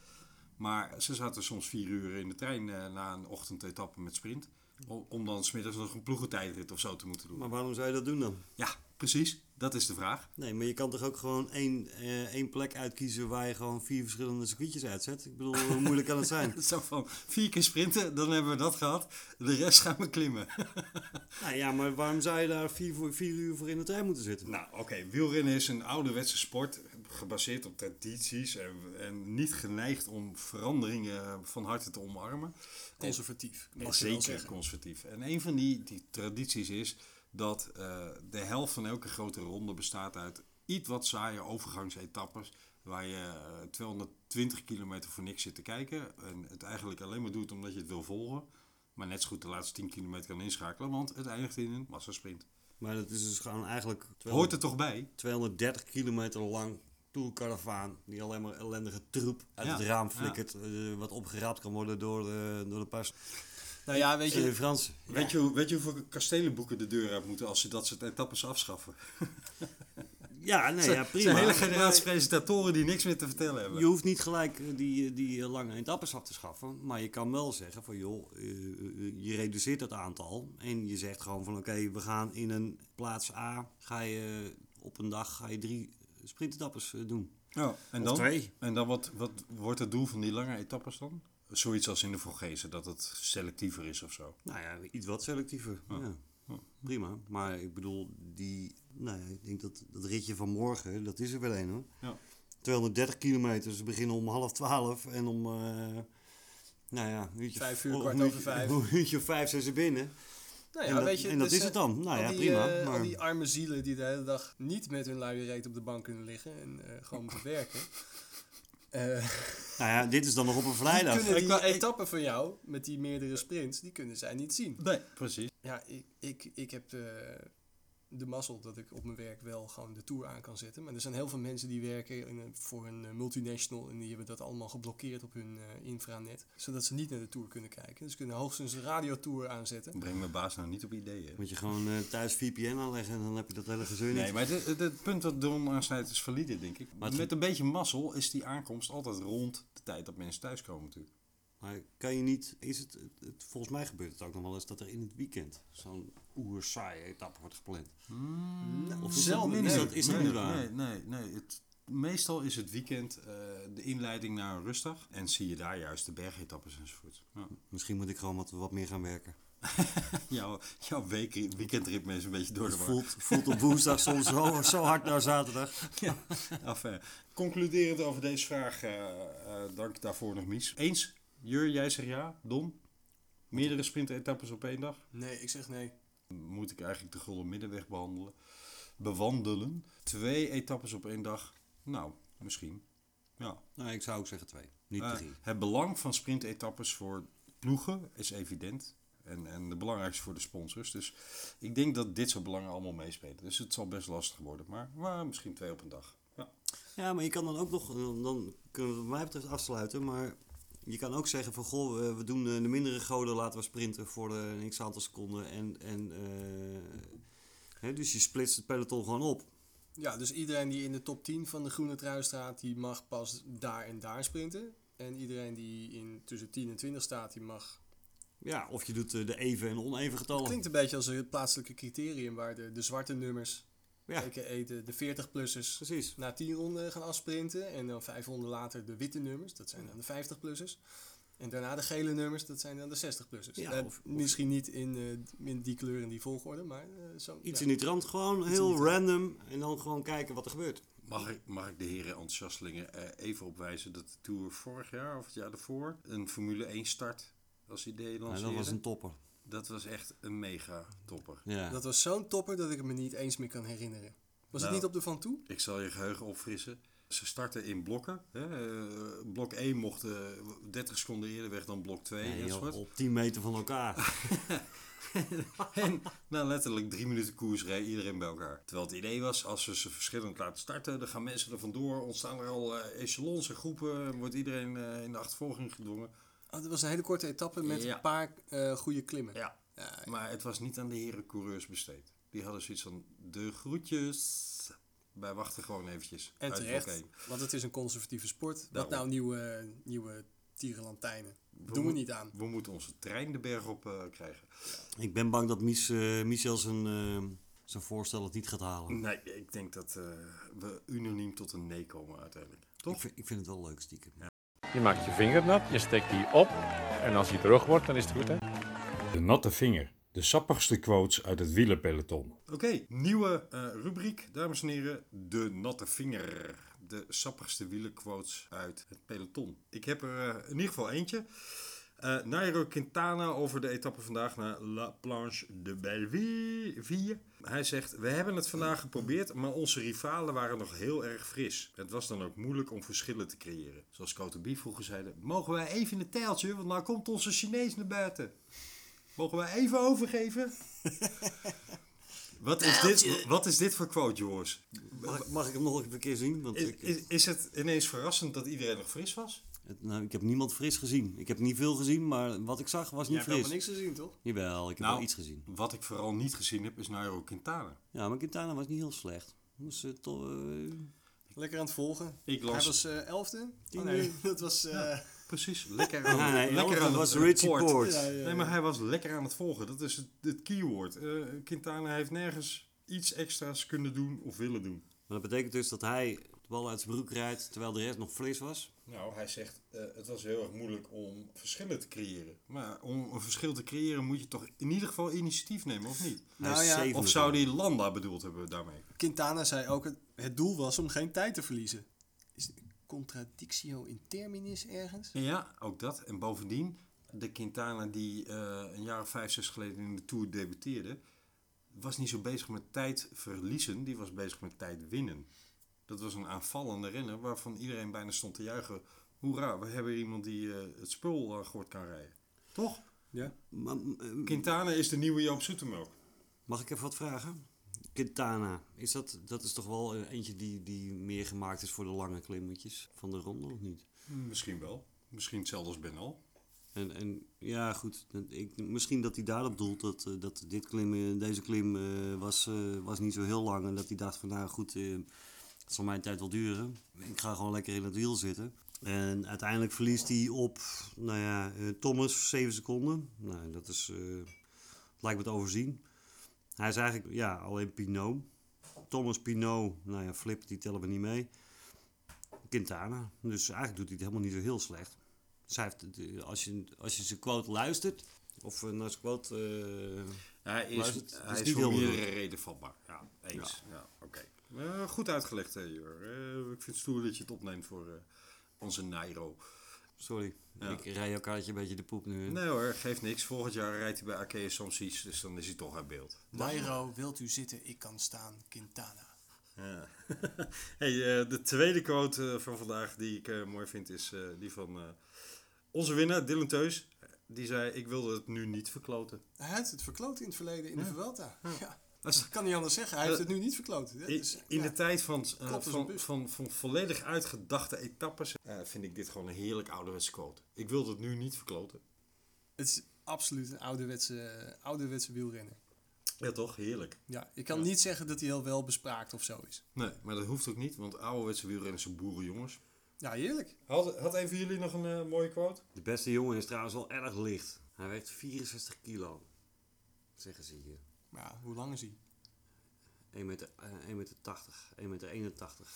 Maar ze zaten soms vier uur in de trein na een ochtendetappe met sprint. Om, om dan smiddags nog een ploegentijdrit of zo te moeten doen. Maar waarom zou je dat doen dan? Ja, precies. Dat is de vraag. Nee, maar je kan toch ook gewoon één, eh, één plek uitkiezen waar je gewoon vier verschillende circuitjes uitzet? Ik bedoel, hoe moeilijk kan het zijn? Zo van vier keer sprinten, dan hebben we dat gehad. De rest gaan we klimmen. Nou ja, maar waarom zou je daar vier, voor, vier uur voor in de trein moeten zitten? Nou, oké, wielrennen is een ouderwetse sport, gebaseerd op tradities en, en niet geneigd om veranderingen van harte te omarmen. Conservatief. En zeker conservatief. En een van die, die tradities is dat eh, de helft van elke grote ronde bestaat uit iets wat saaie overgangsetappes. Waar je eh, 220 kilometer voor niks zit te kijken. En het eigenlijk alleen maar doet omdat je het wil volgen. Maar net zo goed de laatste 10 kilometer kan inschakelen. Want het eindigt in een massasprint. Maar dat is dus gewoon eigenlijk Hoort er toch bij? 230 kilometer lang tourcaravaan die alleen maar ellendige troep uit Ja, het raam flikkert. eh, wat opgeraapt kan worden door, de door de paar Nou ja, weet je, Frans. Weet, je, weet je hoeveel kastelenboeken de deur uit moeten als ze dat soort etappes afschaffen? Ja, nee, ja, prima. een hele generatie presentatoren die niks meer te vertellen hebben. Je hoeft niet gelijk eh, die, eh, die eh, lange etappes af te schaffen. Maar je kan wel zeggen van joh, je reduceert het aantal. En je zegt gewoon van oké, we gaan in een plaats A, ga je op een dag ga je drie sprintetappes doen. Ja, en Of dan, twee. En dan wat, wat wordt het doel van die lange etappes dan? Zoiets als in de Vogezen, dat het selectiever is of zo. Nou ja, iets wat selectiever. Ja. Prima. Maar ik bedoel, die, nou ja, ik denk dat dat ritje van morgen, dat is er wel een hoor. Ja. 230 kilometer, ze beginnen om half twaalf en om, eh, nou ja, een uurtje, Vijf uur, of kwart over vijf. Een uurtje of vijf zijn ze binnen. nou ja, en dat- weet je, en dat dus, is het dan. Nou ja, die, prima, eh, maar- die arme zielen die de hele dag niet met hun luie reet op de bank kunnen liggen en eh, gewoon moeten werken. Eh, Nou ja, dit is dan nog op een vrijdag. kunnen die ik- etappen van jou, met die meerdere sprints, die kunnen zij niet zien. Nee, precies. Ja, ik, ik, ik heb de, de mazzel dat ik op mijn werk wel gewoon de tour aan kan zetten. Maar er zijn heel veel mensen die werken in een- voor een eh, multinational en die hebben dat allemaal geblokkeerd op hun eh, infranet. Zodat ze niet naar de tour kunnen kijken. Dus ze kunnen hoogstens een radiotour aanzetten. Breng mijn baas nou niet op ideeën. Moet je gewoon eh, thuis VPN aanleggen en dan heb je dat hele gezeur niet. Nee, maar het, punt dat Don aansnijdt is valide, denk ik. Maar het- Met een beetje mazzel is die aankomst altijd rond de tijd dat mensen thuiskomen natuurlijk. Maar kan je niet, is het, het, het- volgens mij gebeurt het ook nog wel eens dat er in het weekend zo'n oersaaie etappe wordt gepland. Of is dat, zelden, is dat, is dat nee, niet waar? Nee, nee, nee. Het, meestal is het weekend eh, de inleiding naar een rustdag. En zie je daar juist de bergetappes enzovoort. Ja. Misschien moet ik gewoon wat, wat meer gaan werken. Jouw, jouw week, weekendritme is een beetje door de Het war. voelt, voelt op woensdag soms zo, zo hard naar zaterdag. Enfin, concluderend over deze vraag, eh, eh, dank daarvoor nog Mies. Eens? Jur, jij zegt ja. Don? Meerdere sprintetappes op één dag? Nee, ik zeg nee. Moet ik eigenlijk de gulden middenweg behandelen? Bewandelen? Twee etappes op één dag? Nou, misschien. Ja. Nou, ik zou ook zeggen twee, niet Eh, drie. het belang van sprintetappes voor ploegen is evident. En, en de belangrijkste voor de sponsors. Dus ik denk dat dit soort belangen allemaal meespelen. Dus het zal best lastig worden. Maar, maar misschien twee op een dag. Ja. Ja, maar je kan dan ook nog, dan- dan kunnen we wat mij betreft afsluiten, maar je kan ook zeggen van goh, we, doen eh, de mindere goden laten we sprinten voor de een x aantal seconden en, en eh, hè, dus je splitst het peloton gewoon op. Ja, dus iedereen die in de top 10 van de Groene Trui staat, die mag pas daar en daar sprinten. En iedereen die in tussen 10 en 20 staat, die mag... Ja, of je doet eh, de even en oneven getallen. Klinkt een beetje als een plaatselijke criterium waar de, de zwarte nummers, Ja, a.k.a. de, de 40-plussers, precies. na 10 ronden gaan afsprinten. En dan vijf ronden later de witte nummers, dat zijn dan de 50-plussers. En daarna de gele nummers, dat zijn dan de 60-plussers. Ja, Eh, misschien niet in, eh, in die kleur en die volgorde, maar eh, zo. Iets ja. in die trant, gewoon heel random en dan gewoon kijken wat er gebeurt. Mag ik, mag ik de heren enthousiastelingen eh, even opwijzen dat de Tour vorig jaar of het jaar daarvoor een Formule 1 start als idee Ja, lanceerde? dat was een topper. Dat was echt een mega topper. Ja. Dat was zo'n topper dat ik het me niet eens meer kan herinneren. Was Nou. het niet op de Van Toe? Ik zal je geheugen opfrissen. Ze starten in blokken. Hè. Eh, blok 1 mocht eh, 30 seconden eerder weg dan blok 2 Nee, joh, op 10 meter van elkaar. En na letterlijk drie minuten koers reed iedereen bij elkaar. Terwijl het idee was, als we ze verschillend laten starten, dan gaan mensen er vandoor, ontstaan er al eh, echelons en groepen, wordt iedereen eh, in de achtervolging gedwongen. Oh, dat was een hele korte etappe met Ja. een paar eh goede klimmen. Ja. Ja, Maar het was niet aan de heren coureurs besteed. Die hadden zoiets van, de groetjes. Wij wachten gewoon eventjes. en uit terecht, want het is een conservatieve sport. Wat Daarom. nou nieuwe, nieuwe tierenlantijnen? Doen we niet aan. We moeten onze trein de berg op eh, krijgen. Ik ben bang dat Mies, eh, Michel zijn, eh, zijn voorstel het niet gaat halen. Nee, ik denk dat eh, we unaniem tot een nee komen uiteindelijk. Ik Toch? vind, ik vind het wel leuk stiekem. Je maakt je vinger nat, je steekt die op en als die droog wordt, dan is het goed hè. De natte vinger. De sappigste quotes uit het wielerpeloton. Oké, nieuwe eh, rubriek, dames en heren. De natte vinger. De sappigste wielerquotes uit het peloton. Ik heb er eh, in ieder geval eentje. Eh Nairo Quintana over de etappe vandaag naar La Planche de Belleville. Hij zegt, we hebben het vandaag geprobeerd, maar onze rivalen waren nog heel erg fris. Het was dan ook moeilijk om verschillen te creëren. Zoals Cote vroeger zeiden, mogen wij even in het tijltje, want nou komt onze Chinees naar buiten. Mogen wij even overgeven? wat, is dit, wat is dit voor quote, Joris? Mag, ik- mag ik hem nog even een keer zien? Want Is, ik, is, is het ineens verrassend dat iedereen nog fris was? Het- nou, ik heb niemand fris gezien. Ik heb niet veel gezien, maar wat ik zag was Je niet hebt helemaal fris. niks gezien, toch? Jawel, ik heb Nou, wel iets gezien. Wat ik vooral niet gezien heb, is Nairo Quintana. Ja, maar Quintana was niet heel slecht. Was, eh, toch, eh, Lekker aan het volgen. Ik Hij was eh, elfde. Tien Oh, nee, uur. dat was... eh, Precies, lekker aan, nee, nee, lekker elfde aan was het Richie ja, ja, Nee, maar hij was lekker aan het volgen. Dat is het, het keyword. Eh, Quintana heeft nergens iets extra's kunnen doen of willen doen. Maar dat betekent dus dat hij de bal uit zijn broek rijdt, terwijl de rest nog fris was. Nou, hij zegt, eh, het was heel erg moeilijk om verschillen te creëren. Maar om een verschil te creëren moet je toch in ieder geval initiatief nemen, of niet? Nou ja, Of zou geworden. die Landa bedoeld hebben daarmee? Quintana zei ook, het, het doel was om geen tijd te verliezen. Is het contradictio in terminis ergens? Ja, ook dat. En bovendien, de Quintana die eh, een jaar of vijf, zes geleden in de Tour debuteerde, was niet zo bezig met tijd verliezen, die was bezig met tijd winnen. Dat was een aanvallende renner waarvan iedereen bijna stond te juichen. Hoera, we hebben iemand die eh, het spul uh, gehoord kan rijden. Toch? Ja. Maar, Quintana is de nieuwe Joop Zoetemelk. mag ik even wat vragen? Quintana, is dat, dat is toch wel eh, eentje die, die meer gemaakt is voor de lange klimmetjes van de ronde, of niet? Misschien wel. Misschien hetzelfde als Ben Al. En, en ja, goed. Ik, misschien dat hij daarop doelt dat, eh, dat dit klim, deze klim eh, was, eh, was niet zo heel lang. En dat hij dacht van nou goed, eh, het zal mijn tijd wel duren. Ik ga gewoon lekker in het wiel zitten. En uiteindelijk verliest hij op, nou ja, eh, Thomas 7 seconden. Nou, dat is, eh, lijkt me te overzien. Hij is eigenlijk, ja, alleen Pinot. Thomas Pinot, nou ja, Flip, die tellen we niet mee. Quintana. Dus eigenlijk doet hij het helemaal niet zo heel slecht. Zij heeft, het, eh, als, je, als je zijn quote luistert, of naar zijn quote... eh, Hij is, hij is is, niet voor heel meerdere redenen vatbaar. Ja, eens. Ja. oké. Eh, goed uitgelegd, hè, Jur. Eh, ik vind het stoer dat je het opneemt voor eh, onze Nairo. sorry, Ja. ik rij kaartje een beetje de poep nu. in. Nee hoor, geeft niks. Volgend jaar rijdt hij bij Arkea Samsies, dus dan is hij toch uit beeld. Nairo, wilt u zitten? Ik kan staan. Quintana. Ja. hey, de tweede quote van vandaag die ik mooi vind is eh, die van eh, onze winnaar, Dylan Teus. Die zei, ik wilde het nu niet verkloten. Hij heeft het verkloot in het verleden in de Vuelta. Ja. Dat is- Dat kan niet anders zeggen. Hij heeft het nu niet verkloten. Dat In, is- in ja. de tijd van, eh, van, van, van volledig uitgedachte etappes eh, vind ik dit gewoon een heerlijk ouderwetse quote. Ik wilde het nu niet verkloten. Het is absoluut een ouderwetse, ouderwetse wielrenner. Ja toch, heerlijk. Ja, ik kan niet zeggen dat hij heel wel bespraakt of zo is. Nee, maar dat hoeft ook niet, want ouderwetse wielrenners zijn boerenjongens. Ja, heerlijk. Had, had een van jullie nog een eh, mooie quote? De beste jongen is trouwens wel erg licht. Hij weegt 64 kilo. Zeggen ze hier. Maar ja, hoe lang is hij? 1 meter, 1 meter 80, 1 meter 81.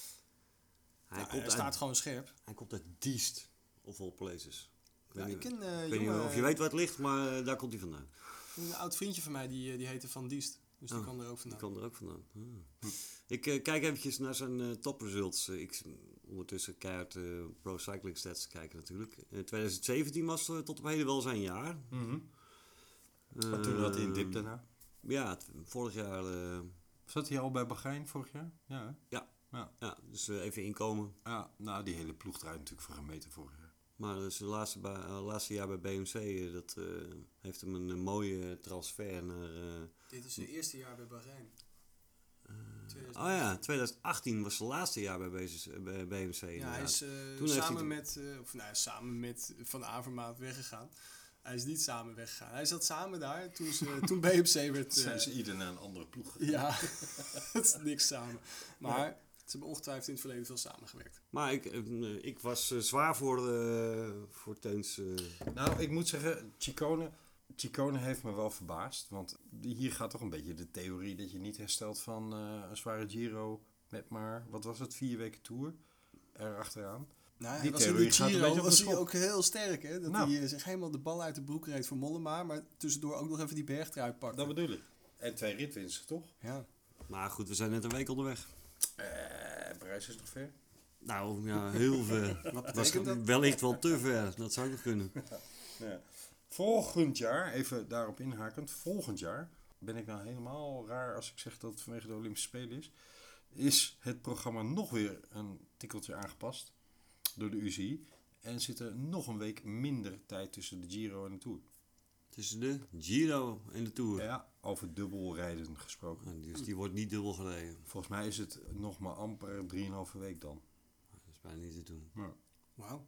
Hij, Ja, komt, hij staat uit, gewoon scherp. hij komt uit Diest, of all places. Ik weet, Ja, niet, ik ken eh, ik weet niet jongen- of je weet waar het ligt, maar eh, daar komt hij vandaan. Een oud vriendje van mij, die, die heette Van Diest. Dus die Oh, kwam er ook Die vandaan. kwam er ook vandaan. Ah. Ik kijk eventjes naar zijn topresults. Ik ondertussen keihard eh, Pro Cycling Stats kijken natuurlijk. Eh 2017 was tot op heden wel zijn jaar. Maar toen had hij een dip daarna. Ja, het- vorig jaar... eh, Zat hij al bij Bahrein vorig jaar? Ja, hè? ja, Ja. ja, dus eh, even inkomen. ja, nou die hele ploeg draait natuurlijk voor gemeten vorig jaar. Maar dus zijn laatste, eh, laatste jaar bij BMC, dat eh, heeft hem een, mooie transfer naar... eh, Dit is zijn eerste jaar bij Bahrein. oh ja, 2018 was zijn laatste jaar bij, BMC. bij BMC Ja, hij is Toen heeft samen hij- met, eh, of nou, samen met Van Avermaat weggegaan. Hij is niet samen weggegaan. Hij zat samen daar toen, ze, toen BMC werd... eh, Zijn ze ieder naar een andere ploeg gegaan. ja, het is niks samen. Maar ze hebben ongetwijfeld in het verleden veel samengewerkt. Maar ik, eh, ik was eh, zwaar voor, eh voor Teuns. eh, Nou, ik moet zeggen, Chicone, Ciccone heeft me wel verbaasd. Want hier gaat toch een beetje de theorie dat je niet herstelt van eh, een zware Giro met maar, wat was het, vier weken Tour erachteraan. Nou, Die was in de theorie gaat een Giro beetje op de was hij ook heel sterk, hè? Dat Nou. hij eh, zich helemaal de bal uit de broek reed voor Mollema, maar tussendoor ook nog even die bergtrui pakte. Dat bedoel ik. En twee ritwinsten, toch? Ja. Maar goed, we zijn net een week onderweg. Eh, Parijs is nog ver. Nou ja, heel ver. Wat Dat dat? wellicht wel te ver. Dat zou nog kunnen. Ja. Volgend jaar, even daarop inhakend, volgend jaar, ben ik nou helemaal raar als ik zeg dat het vanwege de Olympische Spelen is, is het programma nog weer een tikkeltje aangepast door de UCI. En zit er nog een week minder tijd tussen de Giro en de Tour. Tussen de Giro en de Tour. Ja, over dubbelrijden gesproken. Dus die wordt niet dubbel gereden. Volgens mij is het nog maar amper 3,5 week dan. Dat is bijna niet te doen. Wauw.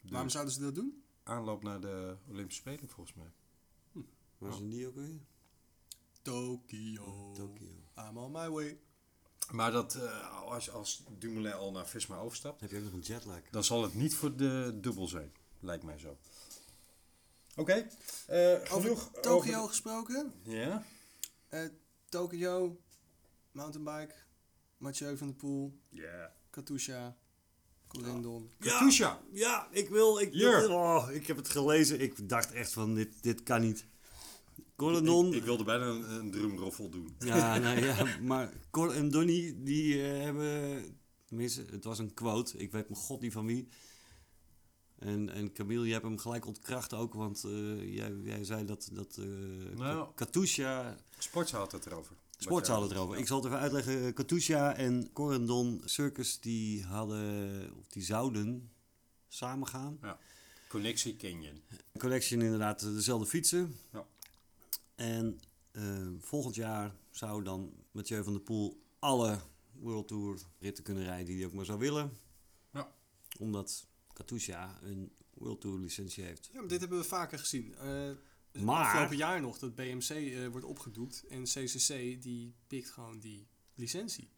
Dus Waarom zouden ze dat doen? aanloop naar de Olympische Spelen volgens mij. Waar zijn die ook weer? Tokio. Tokio. I'm on my way. Maar dat, eh, als, als Dumoulin al naar Visma overstapt, Heb je ook nog een jetlag? dan zal het niet voor de dubbel zijn. Lijkt mij zo. Oké, eh, genoeg Over Tokio over- gesproken. Ja? Eh, Tokio, mountainbike, Mathieu van der Poel, Ja. Katusha, Corendon. Katusha! Ja, ik wil. Ik, oh, ik heb het gelezen. Ik dacht echt van, dit, dit kan niet. Corendon. Ik, ik wilde bijna een, een drumroffel doen. Ja, nou ja, maar Cor en Donny, die eh, hebben... Tenminste, het was een quote. Ik weet mijn god niet van wie. En, en Camille, je hebt hem gelijk ontkracht ook. Want eh, jij, jij zei dat, dat eh Nou. Katusha... Sportza had het erover. Sports hadden het erover. Ik zal het even uitleggen. Katusha en Corendon Circus, die hadden... Of die zouden samen gaan. Connectie Canyon. Collection inderdaad dezelfde fietsen. Ja. En eh, volgend jaar zou dan Mathieu van der Poel alle World Tour ritten kunnen rijden die hij ook maar zou willen. Ja. Omdat Katusha een World Tour licentie heeft. Ja, maar dit hebben we vaker gezien. Eh Maar- Afgelopen jaar nog dat BMC eh, wordt opgedoekt en CCC die pikt gewoon die licentie.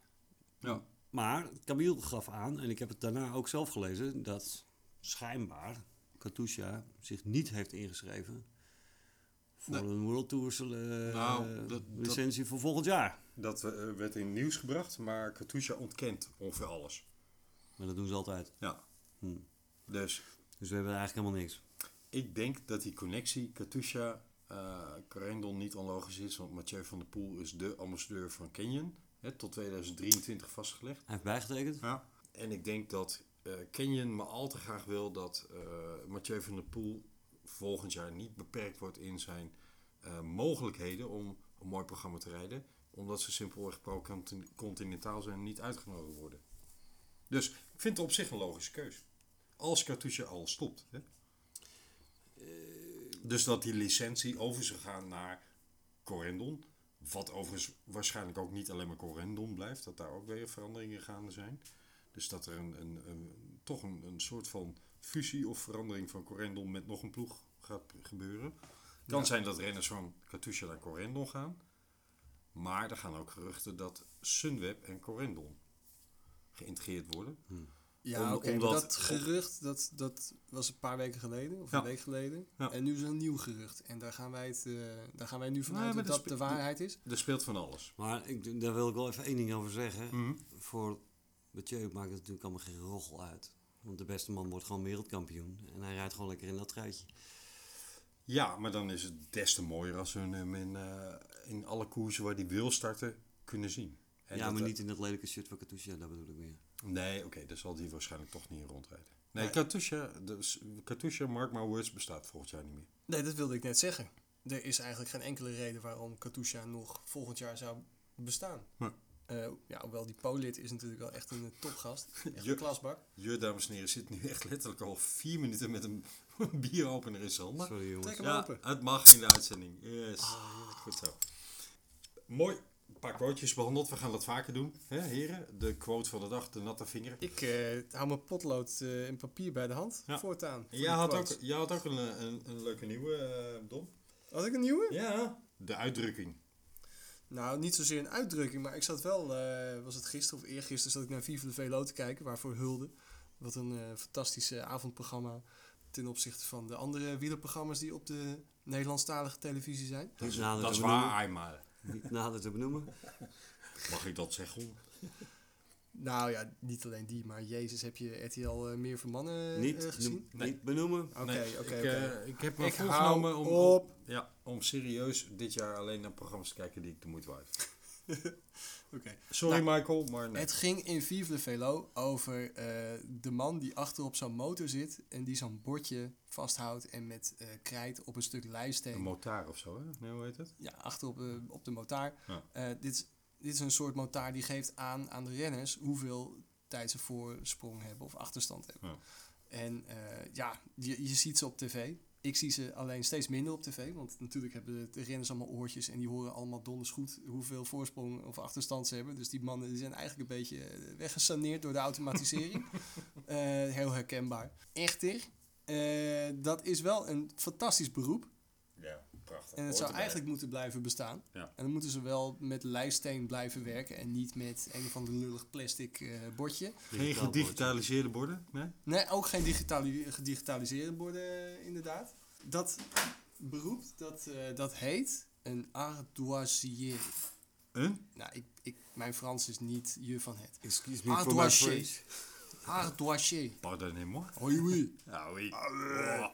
Ja. Maar Camille gaf aan, en ik heb het daarna ook zelf gelezen, dat schijnbaar Katusha zich niet heeft ingeschreven voor Nee. een World Tour eh, Nou, dat- dat- licentie voor volgend jaar. Dat eh, werd in nieuws gebracht, maar Katusha ontkent ongeveer alles. Maar dat doen ze altijd. Ja. Hm. Dus Dus we hebben eigenlijk helemaal niks. ik denk dat die connectie Katusha Corendon niet onlogisch is, want Mathieu van der Poel is de ambassadeur van Canyon. Hè, tot 2023 vastgelegd. Hij heeft bijgetekend. Ja. En ik denk dat eh Canyon maar al te graag wil dat Mathieu van der Poel volgend jaar niet beperkt wordt in zijn eh, mogelijkheden om een mooi programma te rijden. Omdat ze simpelweg pro-continentaal zijn en niet uitgenodigd worden. Dus ik vind het op zich een logische keus. Als Katusha al stopt. Hè? Dus dat die licentie over zou gaan naar Corendon. Wat overigens waarschijnlijk ook niet alleen maar Corendon blijft. Dat daar ook weer veranderingen gaande zijn. Dus dat er een, een, een, toch een, een soort van fusie of verandering van Corendon met nog een ploeg gaat gebeuren. Het kan zijn dat renners van Katusha naar Corendon gaan. Maar er gaan ook geruchten dat Sunweb en Corendon geïntegreerd worden. Ja, Om- omdat- dat gerucht dat, dat was een paar weken geleden, of Ja. een week geleden. Ja. En nu is er een nieuw gerucht. En daar gaan wij, het, eh, daar gaan wij nu vanuit Nee, dat de waarheid is. Er speelt van alles. Maar ik, daar wil ik wel even één ding over zeggen. Mhm. Voor Mathieu maakt het natuurlijk allemaal geen roggel uit. Want de beste man wordt gewoon wereldkampioen. En hij rijdt gewoon lekker in dat truitje. Ja, maar dan is het des te mooier als we hem in, eh, in alle koersen waar hij wil starten kunnen zien. En ja, maar eh, niet in dat lelijke shirt van Katusha, dat bedoel ik meer. Nee, oké, daar zal hij waarschijnlijk toch niet in rondrijden. Nee, Nee. Katusha, dus, Katusha, mark my words, bestaat volgend jaar niet meer. Nee, dat wilde ik net zeggen. Er is eigenlijk geen enkele reden waarom Katusha nog volgend jaar zou bestaan. Nee. Eh, ja, hoewel die Polit is natuurlijk wel echt een eh, topgast. Echt Je- een klasbak. Je, dames en heren, zit nu echt letterlijk al vier minuten met een bieropener in zijn handen. Sorry jongens. Trek hem Ja, open. het mag in de uitzending. Yes. Goed zo. Mooi. Een paar quotejes behandeld. We gaan dat vaker doen. Hè, heren? De quote van de dag, de natte vinger. Ik eh, hou mijn potlood eh, en papier bij de hand Ja. voortaan. voor Jij had, quotes. ook, jij had ook een, een, een leuke nieuwe, eh, Dom. Had ik een nieuwe? Ja. De uitdrukking. Nou, niet zozeer een uitdrukking, maar ik zat wel, eh, was het gisteren of eergisteren, zat ik naar Vive de Velo te kijken, waarvoor Hulde. Wat een eh, fantastisch avondprogramma. ten opzichte van de andere wielerprogramma's die op de Nederlandstalige televisie zijn. Niet nader Dat is waar. Niet nader te benoemen. Mag ik dat zeggen? Nou ja, niet alleen die, maar Jezus, heb je RTL eh, meer voor mannen eh, Niet, gezien? niet benoemen. Oké, Nee, oké, ik, oké. eh, ik heb me voorgenomen om, op. ja, om serieus dit jaar alleen naar programma's te kijken die ik de moeite waard. Oké. Sorry Nou, Michael, maar nee. Het ging in Vive le Velo over eh, de man die achter op zo'n motor zit en die zo'n bordje vasthoudt en met eh, krijt op een stuk Een lijsteen. motaar of zo, hè? Nee, hoe heet het? ja, achter op, op de motaar. Ja. Eh, dit, is, dit is een soort motaar die geeft aan aan de renners hoeveel tijd ze voorsprong hebben of achterstand hebben. Ja. En eh, ja, je, je ziet ze op tv. Ik zie ze alleen steeds minder op tv, want natuurlijk hebben de renners allemaal oortjes en die horen allemaal donders goed hoeveel voorsprong of achterstand ze hebben. Dus die mannen die zijn eigenlijk een beetje eh, weggesaneerd door de automatisering. Eh, heel herkenbaar. Echter, dat is wel een fantastisch beroep. Prachtig. En het zou eigenlijk moeten blijven bestaan. Ja. En dan moeten ze wel met lijsteen blijven werken en niet met een of ander lullig plastic eh, bordje. Geen gedigitaliseerde borden? Nee? Nee, ook geen digitali gedigitaliseerde borden, eh, inderdaad. Dat beroep, dat, eh, dat heet een ardoisier. Een? Nou, ik, ik, mijn Frans is niet je van het. Excuse me Ardoisier. Ardoisier. Pardonnez-moi. Oui, oui. Ah, oui. Nou,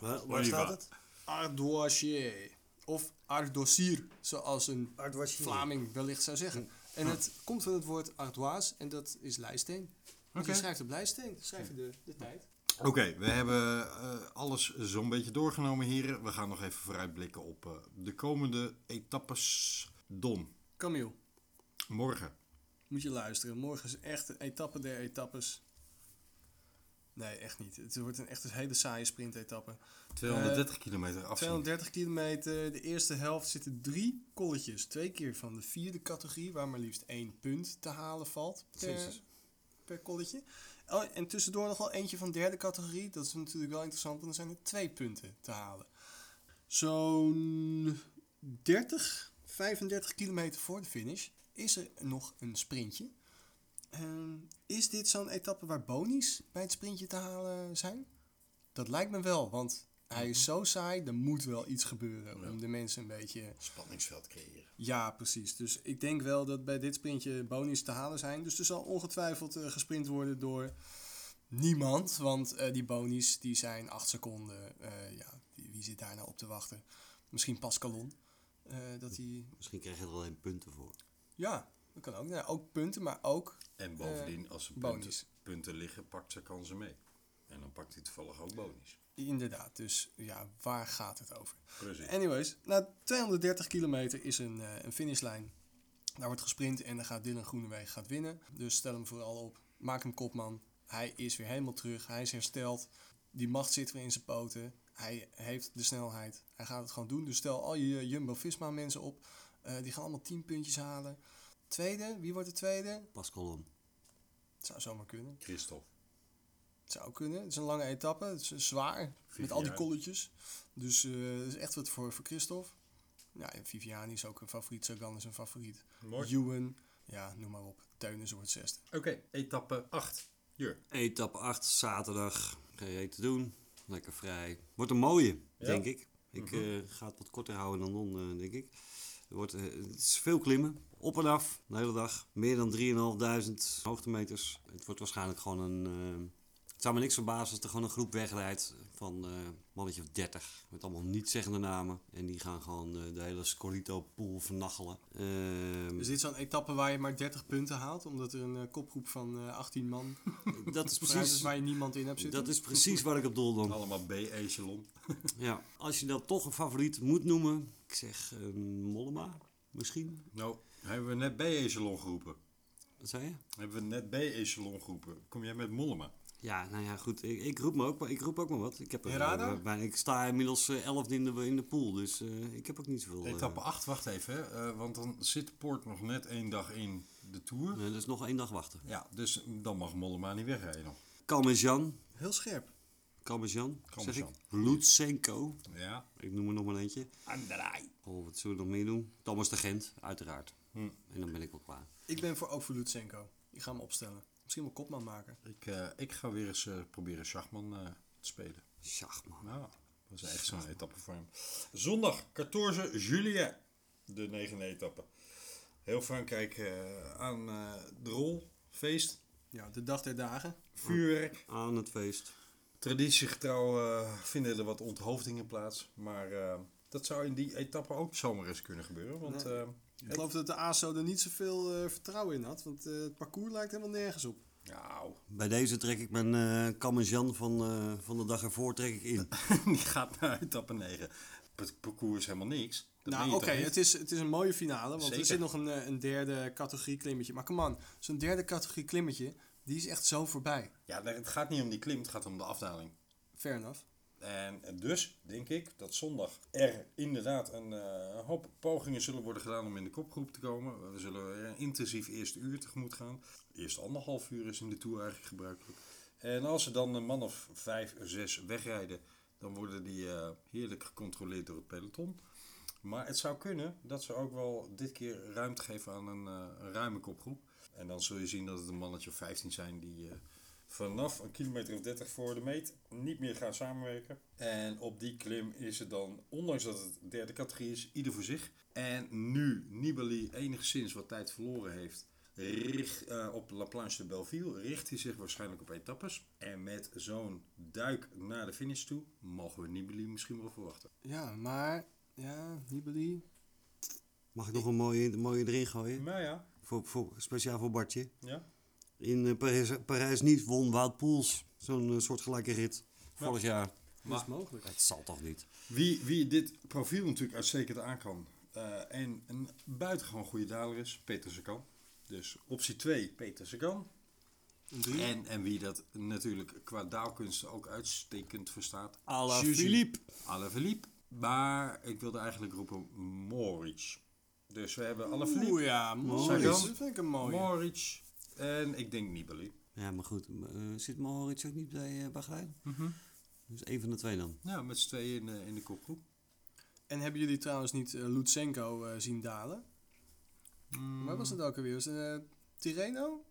Waar, Waar waar staat het? Ardoisier. Of ardoisier, zoals een Vlaming wellicht zou zeggen. En het komt van het woord ardoise en dat is lijsteen. Oké. je schrijft op lijsteen, dan schrijf je de, de tijd. Oké, we hebben eh, alles zo'n beetje doorgenomen, heren. We gaan nog even vooruitblikken op eh, de komende etappes. Don, Camille, morgen. moet je luisteren. Morgen is echt een etappe der etappes. Nee, echt niet. Het wordt een echt een hele saaie sprintetappe. 230 kilometer afstand. 230 kilometer. De eerste helft zitten drie kolletjes. Twee keer van de vierde categorie, waar maar liefst één punt te halen valt per, Jezus. per kolletje. Oh, en tussendoor nog wel eentje van derde categorie. Dat is natuurlijk wel interessant, want dan zijn er twee punten te halen. Zo'n 30, 35 kilometer voor de finish is er nog een sprintje. Ehm, is dit zo'n etappe waar bonies bij het sprintje te halen zijn? Dat lijkt me wel, want hij is zo saai, er moet wel iets gebeuren om de mensen een beetje... Spanningsveld creëren. Ja, precies. Dus ik denk wel dat bij dit sprintje bonies te halen zijn. Dus er zal ongetwijfeld eh, gesprint worden door niemand, want eh, die bonies die zijn 8 seconden. Eh, ja, wie, zit daar nou op te wachten? Misschien Pascalon. dat hij... Misschien krijg je er alleen punten voor. Ja, dat kan ook. Nou, ook punten, maar ook En bovendien, als er punten, punten liggen, pakt ze kansen mee. En dan pakt hij toevallig ook bonies. inderdaad. Dus ja, waar gaat het over? Precies. Anyways, na 230 kilometer is een, eh, een finishlijn. Daar wordt gesprint en dan gaat Dylan Groenewegen gaat winnen. Dus stel hem vooral op. Maak hem kopman. Hij is weer helemaal terug. Hij is hersteld. Die macht zit weer in zijn poten. Hij heeft de snelheid. Hij gaat het gewoon doen. Dus stel al je Jumbo-Visma mensen op. Eh, die gaan allemaal 10 puntjes halen. Tweede, wie wordt de tweede? Pascalon. Het zou zomaar kunnen. Christophe. Het zou kunnen. Het is een lange etappe. Het is zwaar. Met al die kolletjes. Dus eh dat is echt wat voor, voor Christophe. Ja, en Viviani is ook een favoriet. Sagan is een favoriet. Mooi. Ewan. Ja, noem maar op. Teunis wordt zesde. Oké, etappe 8. Jur. Etappe 8, zaterdag. Geen reet te doen. Lekker vrij. Wordt een mooie, denk ik. Ik eh, ga het wat korter houden dan Don, eh, denk ik. Er wordt, eh, het is veel klimmen. Op en af, de hele dag. Meer dan 3.500 hoogtemeters. Het wordt waarschijnlijk gewoon een... het zou me niks verbazen als er gewoon een groep wegrijdt van eh mannetje of 30. Met allemaal niet-zeggende namen. En die gaan gewoon eh, de hele Scorito-pool vernachelen. Ehm, Is dit zo'n etappe waar je maar 30 punten haalt? Omdat er een eh, kopgroep van eh, 18 man dat, is is precies, waar je niemand in hebt zitten? dat is precies waar ik op doel dan. Allemaal B-echelon. Ja, als je dan toch een favoriet moet noemen, ik zeg eh, Mollema, misschien. Nou, hebben we net B-echelon geroepen. Wat zei je? Hebben we net B-echelon geroepen. Kom jij met Mollema? Ja, nou ja, goed. Ik, ik, roep, me ook, maar- ik roep ook maar wat. Ik, heb er, eh, bijna- ik sta inmiddels eh, 11 in de, in de pool, dus eh, ik heb ook niet zoveel. Etappe 8, wacht even. hè, eh, want dan zit Poort nog net één dag in de Tour. nee, dus nog één dag wachten. Ja, dus dan mag Mollema niet wegrijden nog. Heel scherp. Kalmezjan, zeg ik. Lutsenko. Ja. Ik noem er nog maar eentje. Andrei. Oh, wat zullen we nog meer doen? Thomas de Gent, uiteraard. Hm. En dan ben ik wel klaar. Ik ben voor, ook voor Lutsenko. Ik ga hem opstellen. Misschien wel kopman maken. Ik, eh, ik ga weer eens eh, proberen Schachman eh, te spelen. Schachman. Nou, dat is echt zo'n etappe voor hem. Zondag, 14 juillet, de negende etappe. Heel Frankrijk aan eh, de rol, feest, Ja, de dag der dagen. vuurwerk. Aan het feest. Traditiegetrouw eh, vinden er wat onthoofdingen plaats. Maar eh, dat zou in die etappe ook zomaar eens kunnen gebeuren. Want Nee. Ik geloof dat de ASO er niet zoveel eh, vertrouwen in had. Want eh, het parcours lijkt helemaal nergens op. nou, Bij deze trek ik mijn eh Kam en Jan van, eh, van de dag ervoor trek ik in. die gaat naar etappe 9. Het parcours is helemaal niks. Dat nou, oké, het, is, het is een mooie finale. Want Zeker. er zit nog een, een derde categorie klimmetje. Maar come on, zo'n derde categorie klimmetje, die is echt zo voorbij. Ja, het gaat niet om die klim, het gaat om de afdaling. Fair enough. En dus denk ik dat zondag er inderdaad een eh, hoop pogingen zullen worden gedaan om in de kopgroep te komen. We zullen een intensief eerste uur tegemoet gaan. Eerst anderhalf uur is in de Tour eigenlijk gebruikelijk. En als er dan een man of vijf, zes wegrijden, dan worden die eh, heerlijk gecontroleerd door het peloton. Maar het zou kunnen dat ze ook wel dit keer ruimte geven aan een, eh, een ruime kopgroep. En dan zul je zien dat het een mannetje of 15 zijn die eh, vanaf een kilometer of 30 voor de meet niet meer gaan samenwerken. En op die klim is het dan, ondanks dat het derde categorie is, ieder voor zich. En nu Nibali enigszins wat tijd verloren heeft, richt, eh, op La Planche de Belleville, richt hij zich waarschijnlijk op etappes. En met zo'n duik naar de finish toe, mogen we Nibali misschien wel verwachten. Ja, maar... Ja, Nibali. Mag ik nog een mooie, mooie erin gooien? Maar ja, Voor, voor, speciaal voor Bartje. ja. In eh, Parijs, Parijs niet won Wout Poels zo'n eh, soortgelijke rit vorig jaar. Dat is mogelijk. Dat zal toch niet? Wie, wie dit profiel natuurlijk uitstekend aan kan eh, en een buitengewoon goede daler is, Peter Sagan. Dus optie 2, Peter Sagan. En, en wie dat natuurlijk qua daalkunsten ook uitstekend verstaat, Juju. Philippe. Alaphilippe. Maar ik wilde eigenlijk roepen Moritz. Dus we hebben Alaphilippe, Oeh ja. Sagan. Dat vind ik een mooie. Moritz en ik denk Nibali. Ja, maar goed. eh, zit Moritz ook niet bij uh, Bahrein? Dus één van de twee dan. Ja, met z'n tweeën in, de- in de kopgroep. En hebben jullie trouwens niet eh, Lutsenko eh, zien dalen? Waar was het ook alweer? Was het, eh, Tirreno?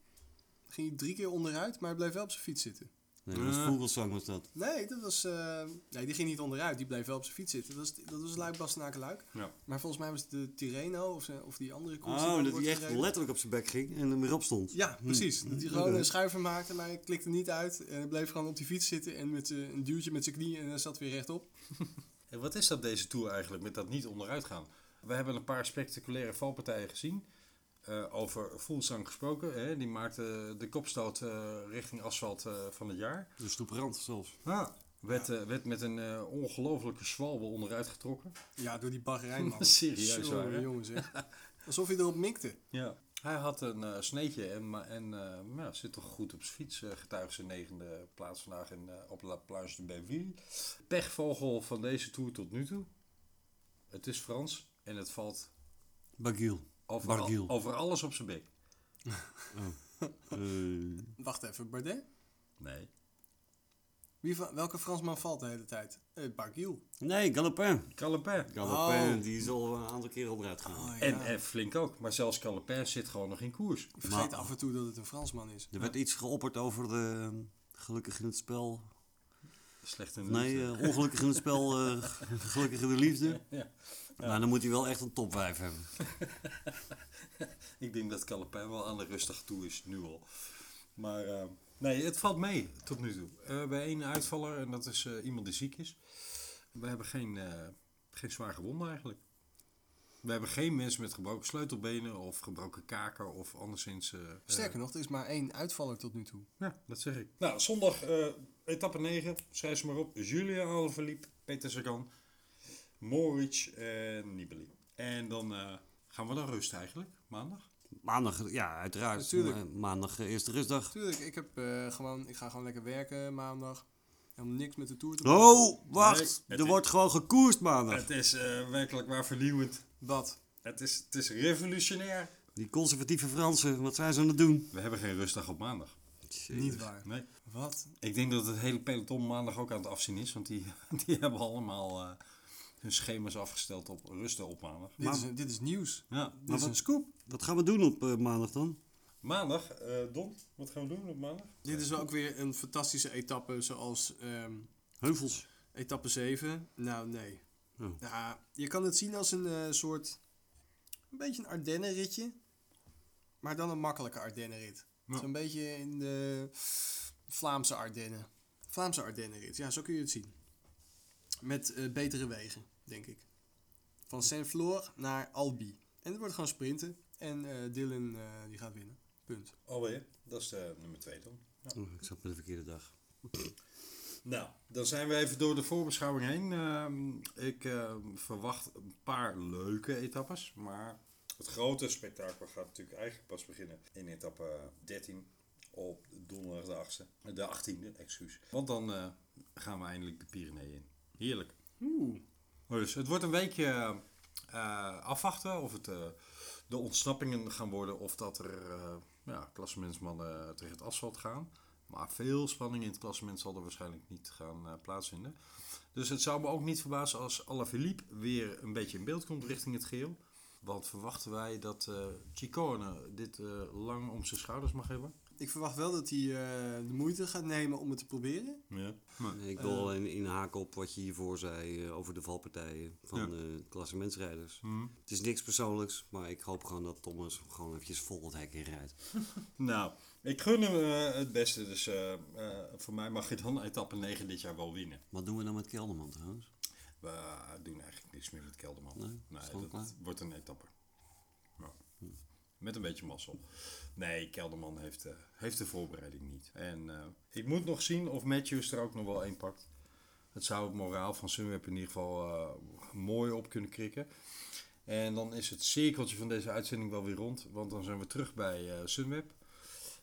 Ging hij drie keer onderuit, maar hij bleef wel op zijn fiets zitten. Nee, dat was Eh. Vogelsang was dat. Nee, dat was, eh, nee, die ging niet onderuit. Die bleef wel op zijn fiets zitten. Dat was, dat was Luik Bastenaken Luik. Ja. Maar volgens mij was het de Tirreno of, ze- of die andere koers. Oh, dan dat hij echt gereden. letterlijk op zijn bek ging en er weer op stond. Ja, precies. Dat hij Hm. gewoon een schuiver maakte, maar hij klikte niet uit. En hij bleef gewoon op die fiets zitten en met z'n- een duwtje met zijn knie en hij zat weer rechtop. En wat is dat deze Tour eigenlijk met dat niet onderuit gaan? We hebben een paar spectaculaire valpartijen gezien. Eh, over Fuglsang gesproken. Hè? Die maakte de kopstoot eh, richting asfalt eh, van het jaar. De stoeprand zelfs. Ja. Werd, werd met een ongelofelijke zwalbe onderuit getrokken. Ja, door die baggerijn, man. Serieus Jongen, waar, hè? jongen zeg. Alsof hij erop mikte. Ja. Hij had een sneetje en, en maar ja, zit toch goed op zijn fiets. getuige zijn negende plaats vandaag in, op La Planche de Belleville. Pechvogel van deze Tour tot nu toe. Het is Frans en het valt Bagiel. Over, al- over alles op zijn bek. Eh, Wacht even, Bardet? Nee. Wie, va- welke Fransman valt de hele tijd? Eh, Barguil. nee, Galopin. Calipin. Galopin, Oh. die is al een aantal keer onderuit gegaan. Oh, ja. En, en flink ook. Maar zelfs Calipin zit gewoon nog in koers. Ik vergeet Maar- af en toe dat het een Fransman is. Er werd iets geopperd over de eh, gelukkig in het spel. Slecht in de Nee, liefde. eh, ongelukkig in het spel, eh, gelukkig in de liefde. Ja. Maar dan moet hij wel echt een top 5 hebben. Ik denk dat Calipin wel aan de rustige toe is, nu al. Maar eh, nee, het valt mee tot nu toe. Eh, we hebben één uitvaller en dat is eh, iemand die ziek is. We hebben geen, eh, geen zwaar gewonden eigenlijk. We hebben geen mensen met gebroken sleutelbenen of gebroken kaken of anderszins... eh, Sterker nog, er is maar één uitvaller tot nu toe. Ja, dat zeg ik. Nou, zondag eh, etappe 9. Schrijf ze maar op. Julia Alaphilippe, Peter Sagan, Moritz en Nibali. En dan eh, gaan we dan rust eigenlijk, maandag. Maandag, ja, uiteraard. Natuurlijk. Ma- Maandag, eh, eerste rustdag. Tuurlijk, ik, heb, eh, gewoon, ik ga gewoon lekker werken maandag. Helemaal niks met de Tour te maken. Oh, wacht. Nee, het er is- wordt gewoon gekoerst maandag. Het is eh, werkelijk waar vernieuwend. Wat? Het is, het is revolutionair. Die conservatieve Fransen, wat zijn ze aan het doen? We hebben geen rustdag op maandag. Niet waar. Nee. Wat? Ik denk dat het hele peloton maandag ook aan het afzien is. Want die, die hebben allemaal eh, hun schema's afgesteld op rusten op maandag. Dit, is, dit is nieuws. Ja, Dit is wat- een scoop. Wat gaan we doen op eh, maandag dan? Maandag, eh, Don, wat gaan we doen op maandag? Dit is ook weer een fantastische etappe zoals ehm, Heuvels. etappe 7. Nou, nee. Oh. Nou, je kan het zien als een eh, soort, een beetje een Ardennenritje. Maar dan een makkelijke Ardennenrit. Ja. Zo'n beetje in de Vlaamse Ardennen. Vlaamse Ardennenrit, ja, zo kun je het zien. Met eh, betere wegen, denk ik. Van Saint-Floor naar Albi. En het wordt gewoon sprinten. En eh, Dylan eh, die gaat winnen. Punt. Alweer, dat is de nummer 2 dan. Oh, ik zat met de verkeerde dag. Nou, dan zijn we even door de voorbeschouwing heen. Ehm, ik eh, verwacht een paar leuke etappes, maar het grote spektakel gaat natuurlijk eigenlijk pas beginnen in etappe 13 op donderdag de 8e, de 18e, excuus. Want dan eh, gaan we eindelijk de Pyreneeën in. Heerlijk. Oeh. Dus het wordt een weekje eh, afwachten of het eh, de ontsnappingen gaan worden of dat er eh ja, klassementsmannen tegen het asfalt gaan. Maar veel spanning in het klassement zal er waarschijnlijk niet gaan plaatsvinden. Dus het zou me ook niet verbazen als Alaphilippe weer een beetje in beeld komt richting het geel. Want verwachten wij dat eh Ciccone dit eh, lang om zijn schouders mag hebben? Ik verwacht wel dat hij eh, de moeite gaat nemen om het te proberen. Ja. Nee, ik wil alleen inhaken op wat je hiervoor zei over de valpartijen van Ja. de klassementsrijders. Mhm. Het is niks persoonlijks, maar ik hoop gewoon dat Thomas gewoon eventjes vol het hek in rijdt. Nou, ik gun hem het beste. Dus eh, eh, voor mij mag je dan etappe 9 dit jaar wel winnen. Wat doen we dan met Kelderman trouwens? We doen eigenlijk niks meer met Kelderman. Nee, dat klaar. wordt een etappe. Ja. Met een beetje mazzel. Nee, Kelderman heeft, eh, heeft de voorbereiding niet. En eh, ik moet nog zien of Matthews er ook nog wel één pakt. Het zou het moraal van Sunweb in ieder geval eh, mooi op kunnen krikken. En dan is het cirkeltje van deze uitzending wel weer rond. Want dan zijn we terug bij Sunweb.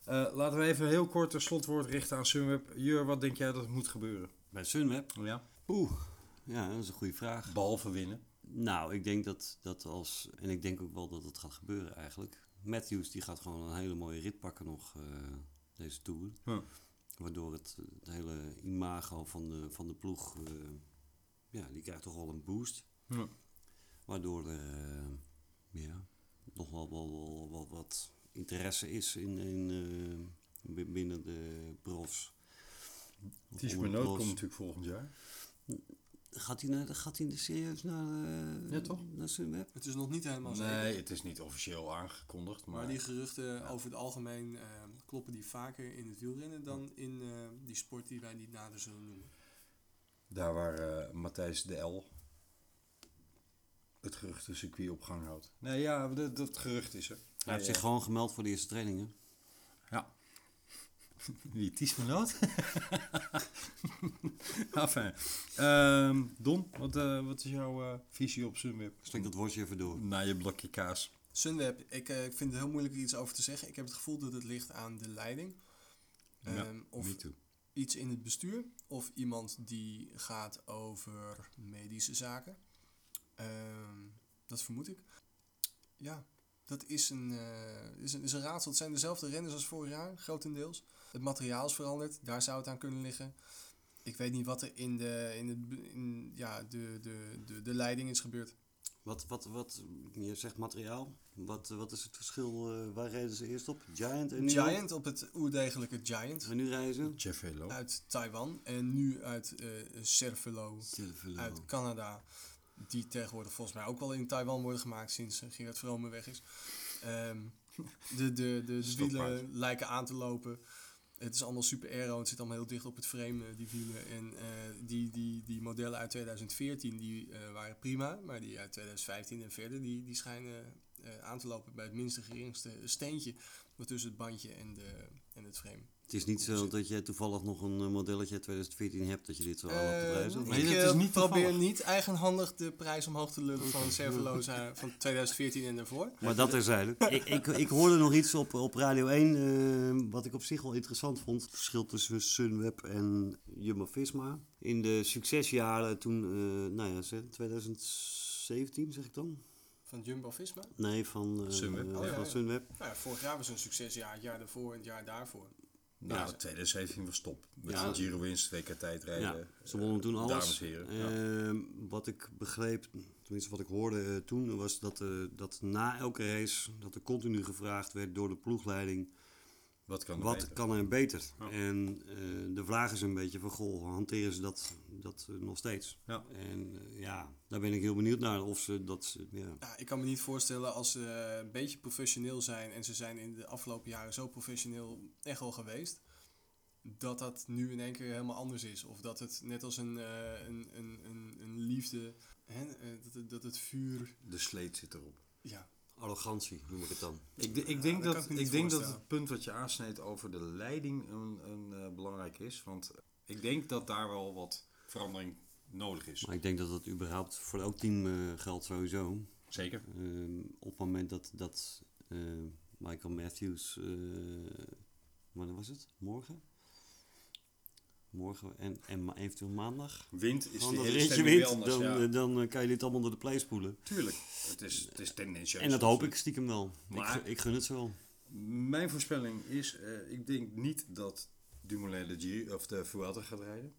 Laten we even heel kort een slotwoord richten aan Sunweb. Jur, wat denk jij dat moet gebeuren? Bij Sunweb? Ja. Oeh, ja, dat is een goede vraag. Behalve winnen. Nou, ik denk dat, dat als, en ik denk ook wel dat het gaat gebeuren eigenlijk. Matthews die gaat gewoon een hele mooie rit pakken nog eh, deze Tour. Ja. Waardoor het, het hele imago van de, van de ploeg, eh, ja, die krijgt toch wel een boost. Ja. Waardoor er eh, ja, nog wel, wel, wel, wel wat interesse is in, in, bi- binnen de profs. Ties Onder de Benoot profs. komt natuurlijk volgend jaar. Gaat hij, naar, gaat hij serieus naar, eh Ja, toch? naar Sunweb? Het is nog niet helemaal zeker. Nee, het is niet officieel aangekondigd. Maar, Maar die geruchten over het algemeen eh, kloppen die vaker in het wielrennen dan in eh, die sport die wij niet nader zullen noemen. daar waar eh, Matthijs de L het geruchtencircuit op gang houdt. Nee, ja, dat, dat gerucht is er. Hij heeft zich gewoon gemeld voor de eerste trainingen. Wie, Ties Benoot? enfin. Ehm, Don, wat, eh, wat is jouw eh, visie op Sunweb? Stek dat woordje even door. Na je blokje kaas. Sunweb, ik eh, ik vind het heel moeilijk er iets over te zeggen. Ik heb het gevoel dat het ligt aan de leiding. Ja, Ehm, of Me too. iets in het bestuur. Of iemand die gaat over medische zaken. Ehm, dat vermoed ik. Ja, dat is een, eh, is, een, is een raadsel. Het zijn dezelfde renners als vorig jaar, grotendeels. Het materiaal is veranderd, daar zou het aan kunnen liggen. Ik weet niet wat er in de, in het, in, ja, de, de, de, de leiding is gebeurd. Wat, wat, wat, je zegt materiaal. Wat, wat is het verschil? eh, waar reden ze eerst op? Giant en nu Giant op het oerdegelijke Giant En nu rijden ze? Jeff Velo. uit Taiwan en nu uit eh Cervelo uit Canada. Die tegenwoordig volgens mij ook wel in Taiwan worden gemaakt sinds eh, Gerard Vrome weg is. Ehm, de, de, de, wielen lijken aan te lopen. Het is allemaal super aero. Het zit allemaal heel dicht op het frame, eh, die wielen. En eh, die, die, die modellen uit 2014 die, waren prima. Maar die uit 2015 en verder, die, die schijnen aan te lopen bij het minste geringste steentje. Wat tussen het bandje en, de, en het frame. Het is niet zo dat jij toevallig nog een eh, modelletje uit 2014 hebt dat je dit zo aan op te prijzen. Eh, Maar ik dat is eh, niet probeer toevallig. niet eigenhandig de prijs omhoog te lullen van Cerveloza van 2014 en daarvoor. Maar dat terzijde. ik, ik, ik hoorde nog iets op, op Radio 1, eh, wat ik op zich wel interessant vond. Het verschil tussen Sunweb en Jumbo-Visma. In de succesjaren toen, eh, nou ja, zeg, 2017 zeg ik dan? Van Jumbo-Visma. Nee, van, eh, Sunweb. eh, Oh, ja, van ja. Sunweb. Nou ja, vorig jaar was een succesjaar, het jaar daarvoor en het jaar daarvoor. Nou, Ja. 2017 was top. Met Ja. Giro winst, twee keer tijdrijden. Ja, ze wonnen toen alles. Dames en heren. ja. Ehm, wat ik begreep, tenminste wat ik hoorde eh, toen, was dat, eh, dat na elke race dat er continu gevraagd werd door de ploegleiding. Wat kan er wat beter? kan er beter? Ja. En eh, de vraag is een beetje van, goh, hanteren ze dat, dat eh, nog steeds? Ja. En eh, ja, daar ben ik heel benieuwd naar of ze dat... Ja. Ja, ik kan me niet voorstellen als ze een beetje professioneel zijn en ze zijn in de afgelopen jaren zo professioneel echt al geweest, dat dat nu in één keer helemaal anders is. Of dat het net als een, eh, een, een, een, een liefde, hè, dat, dat het vuur, De sleet zit erop. ja, Arrogantie noem ik het dan. Ik, ik Ja, denk, dat ik denk dat het punt wat je aansneedt over de leiding een, een, eh, belangrijk is. Want ik denk dat daar wel wat verandering nodig is. Maar ik denk dat dat überhaupt voor elk team eh, geldt sowieso. Zeker. Ehm, op het moment dat, dat eh, Michael Matthews, eh wanneer was het? Morgen? Morgen en, en eventueel maandag. Wind is Gewoon de hele stemming anders. dan, ja. eh, dan eh, kan je dit allemaal door de play spoelen. Tuurlijk. Het is, het is tendentieus. En dat hoop ik stiekem wel. Maar- ik, gun- ik gun het zo wel. Mijn voorspelling is, eh, ik denk niet dat Dumoulin de, Giro, of de Vuelta gaat rijden.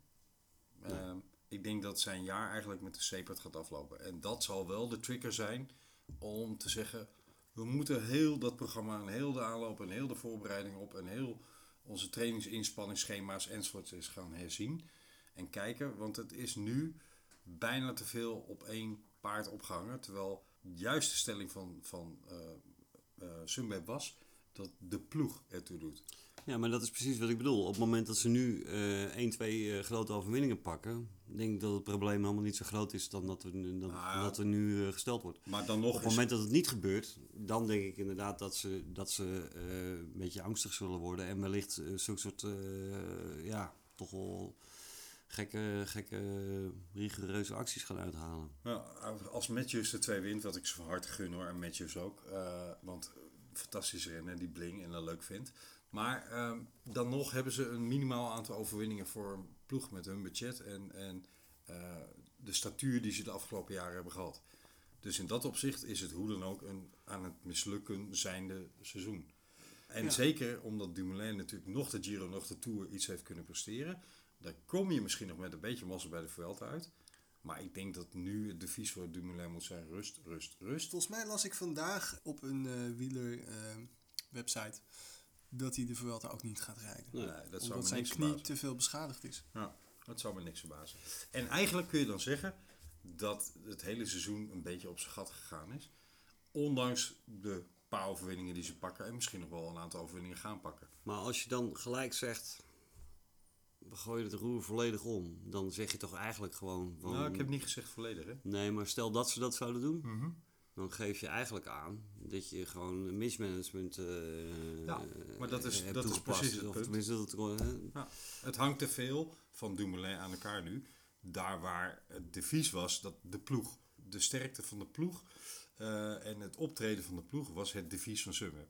Ehm, ik denk dat zijn jaar eigenlijk met de Sepert gaat aflopen. En dat zal wel de trigger zijn om te zeggen... we moeten heel dat programma en heel de aanloop en heel de voorbereiding op... en heel onze trainingsinspanningsschema's enzovoorts eens gaan herzien. En kijken, want het is nu bijna te veel op één paard opgehangen. Terwijl juist de stelling van, van Sunweb was dat de ploeg ertoe doet. Ja, maar dat is precies wat ik bedoel. Op het moment dat ze nu eh 1, 2 grote overwinningen pakken, denk ik dat het probleem helemaal niet zo groot is dan dat er, nu- dan, Ah. dat er nu eh, gesteld wordt. Maar dan nog Op het is- moment dat het niet gebeurt, dan denk ik inderdaad dat ze, dat ze eh, een beetje angstig zullen worden. En wellicht uh, zulke soort, eh, ja, toch wel gekke, gekke rigoureuze acties gaan uithalen. Nou, als Matthews de twee wint, wat ik ze van harte gun hoor, en Matthews ook. eh, want fantastische renner die bling en dat leuk vindt. Maar ehm, dan nog hebben ze een minimaal aantal overwinningen voor een ploeg met hun budget en, en eh, de statuur die ze de afgelopen jaren hebben gehad. Dus in dat opzicht is het hoe dan ook een aan het mislukken zijnde seizoen. En Ja. zeker omdat Dumoulin natuurlijk nog de Giro, nog de Tour iets heeft kunnen presteren. Daar kom je misschien nog met een beetje massa bij de Vuelta uit. Maar ik denk dat nu het devies voor Dumoulin moet zijn rust, rust, rust. Volgens mij las ik vandaag op een eh wieler eh, website dat hij de Vuelta ook niet gaat rijden. Nee, dat zou omdat me zijn niks knie verbazen. te veel beschadigd is. Ja, dat zou me niks verbazen. En eigenlijk kun je dan zeggen dat het hele seizoen een beetje op zijn gat gegaan is. Ondanks de paar overwinningen die ze pakken en misschien nog wel een aantal overwinningen gaan pakken. Maar als je dan gelijk zegt, we gooien het roer volledig om, dan zeg je toch eigenlijk gewoon van... Nou, ik heb niet gezegd volledig hè. Nee, maar stel dat ze dat zouden doen, dan geef je eigenlijk aan dat je gewoon mismanagement eh Ja, maar dat is- hebt dat is precies het Of punt. tenminste, dat, het gewoon, hè, Ja, het hangt te veel van Dumoulin aan elkaar nu. Daar waar het devies was dat de ploeg, de sterkte van de ploeg eh, en het optreden van de ploeg was het devies van Sunweb.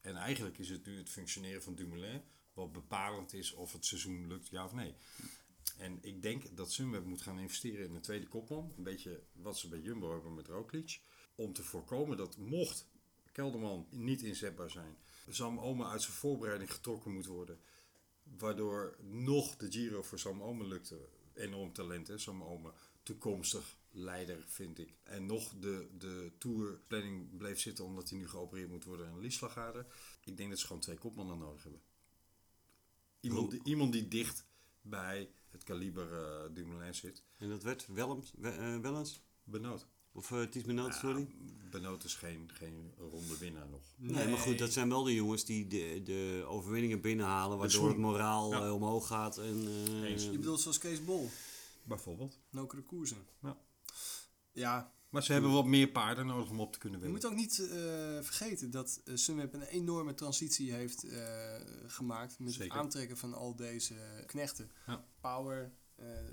En eigenlijk is het nu het functioneren van Dumoulin wat bepalend is of het seizoen lukt, ja of nee. En ik denk dat Sunweb moet gaan investeren in een tweede kopman. Een beetje wat ze bij Jumbo hebben met Roglic. Om te voorkomen dat mocht Kelderman niet inzetbaar zijn, Sam Ome uit zijn voorbereiding getrokken moet worden. Waardoor nog de Giro voor Sam Ome lukte. Enorm talent, hè, Sam Ome. Toekomstig leider, vind ik. En nog de, de tourplanning bleef zitten omdat hij nu geopereerd moet worden aan een liesslagader. Ik denk dat ze gewoon twee kopmannen nodig hebben. Iemand die, iemand die dicht bij het kaliber eh Dumoulin zit. En dat werd Willems, We- eh, Wellens? Benoot. Of uh, Ties Benoot, sorry? Benoot is geen, geen ronde winnaar nog. Nee, maar goed, dat zijn wel de jongens die de, de overwinningen binnenhalen, waardoor het moraal Ja. eh, omhoog gaat. En, eh. Je bedoelt zoals Kees Bol, Bijvoorbeeld. Nokere Koersen. Ja. Ja, Maar ze hebben wat meer paarden nodig om op te kunnen je winnen. moet ook niet eh, vergeten dat uh, Sunweb een enorme transitie heeft eh, gemaakt met Zeker. het aantrekken van al deze knechten. Ja. Power,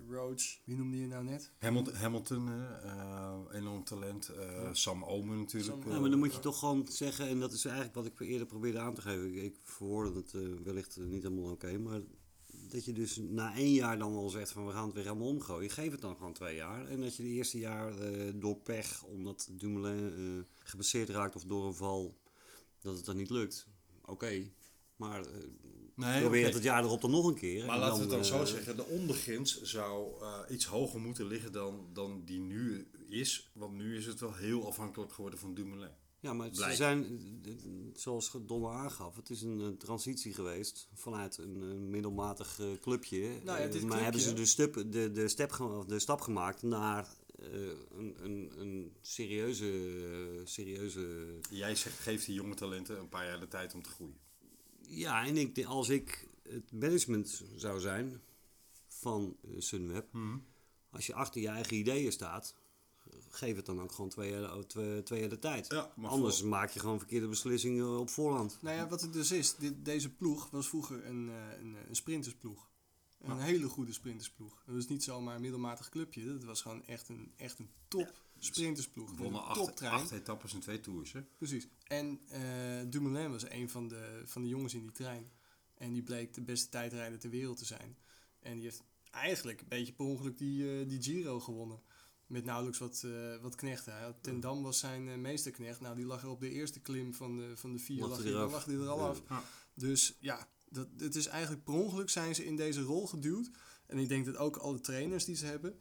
Roach, wie noemde je nou net? Hamilton, Hamilton eh, eh, enorm talent. eh, Sam Omen natuurlijk. Sam- eh, Ja, maar dan moet je toch gewoon zeggen, en dat is eigenlijk wat ik eerder probeerde aan te geven. Ik, ik verwoordde het eh, wellicht eh, niet helemaal oké, maar dat je dus na één jaar dan wel zegt van we gaan het weer helemaal omgooien. Geef het dan gewoon twee jaar. En dat je de eerste jaar eh, door pech, omdat Dumoulin eh geblesseerd raakt of door een val, dat het dan niet lukt. Oké, Maar eh, Nee, probeer oké. het het jaar erop dan nog een keer. Maar En laten we het dan zo eh, zeggen, de ondergrens zou eh, iets hoger moeten liggen dan, dan die nu is. Want nu is het wel heel afhankelijk geworden van Dumoulin. Ja, maar ze zijn, zoals Don aangaf, het is een, eh, transitie geweest vanuit een, een middelmatig eh, clubje. Nou ja, maar hebben ze clubje- de, de, de, step, de stap gemaakt naar een, een, een serieuze, serieuze... Jij zegt, geef die jonge talenten een paar jaar de tijd om te groeien. Ja, en ik, als ik het management zou zijn van eh, Sunweb, als je achter je eigen ideeën staat, geef het dan ook gewoon twee jaar, oh, twee, twee jaar de tijd. Ja, maar Anders voor- maak je gewoon verkeerde beslissingen op voorhand. Nou ja, wat het dus is, dit, deze ploeg was vroeger een, eh, een, een sprintersploeg. Een hele goede sprintersploeg. Het was niet zomaar een middelmatig clubje. Dat was gewoon echt een, echt een top sprintersploeg. Wonnen acht, etappes en twee tours. Hè? Precies. En eh, Dumoulin was een van de, van de jongens in die trein. En die bleek de beste tijdrijder ter wereld te zijn. En die heeft eigenlijk een beetje per ongeluk die, eh, die Giro gewonnen. Met nauwelijks wat, eh, wat knechten. Ten Dam was zijn eh, meesterknecht. Nou, die lag er op de eerste klim van de, van de vier. Lag lag hij er al Ja. af. Dus ja, dat, het is eigenlijk per ongeluk zijn ze in deze rol geduwd. En ik denk dat ook alle trainers die ze hebben...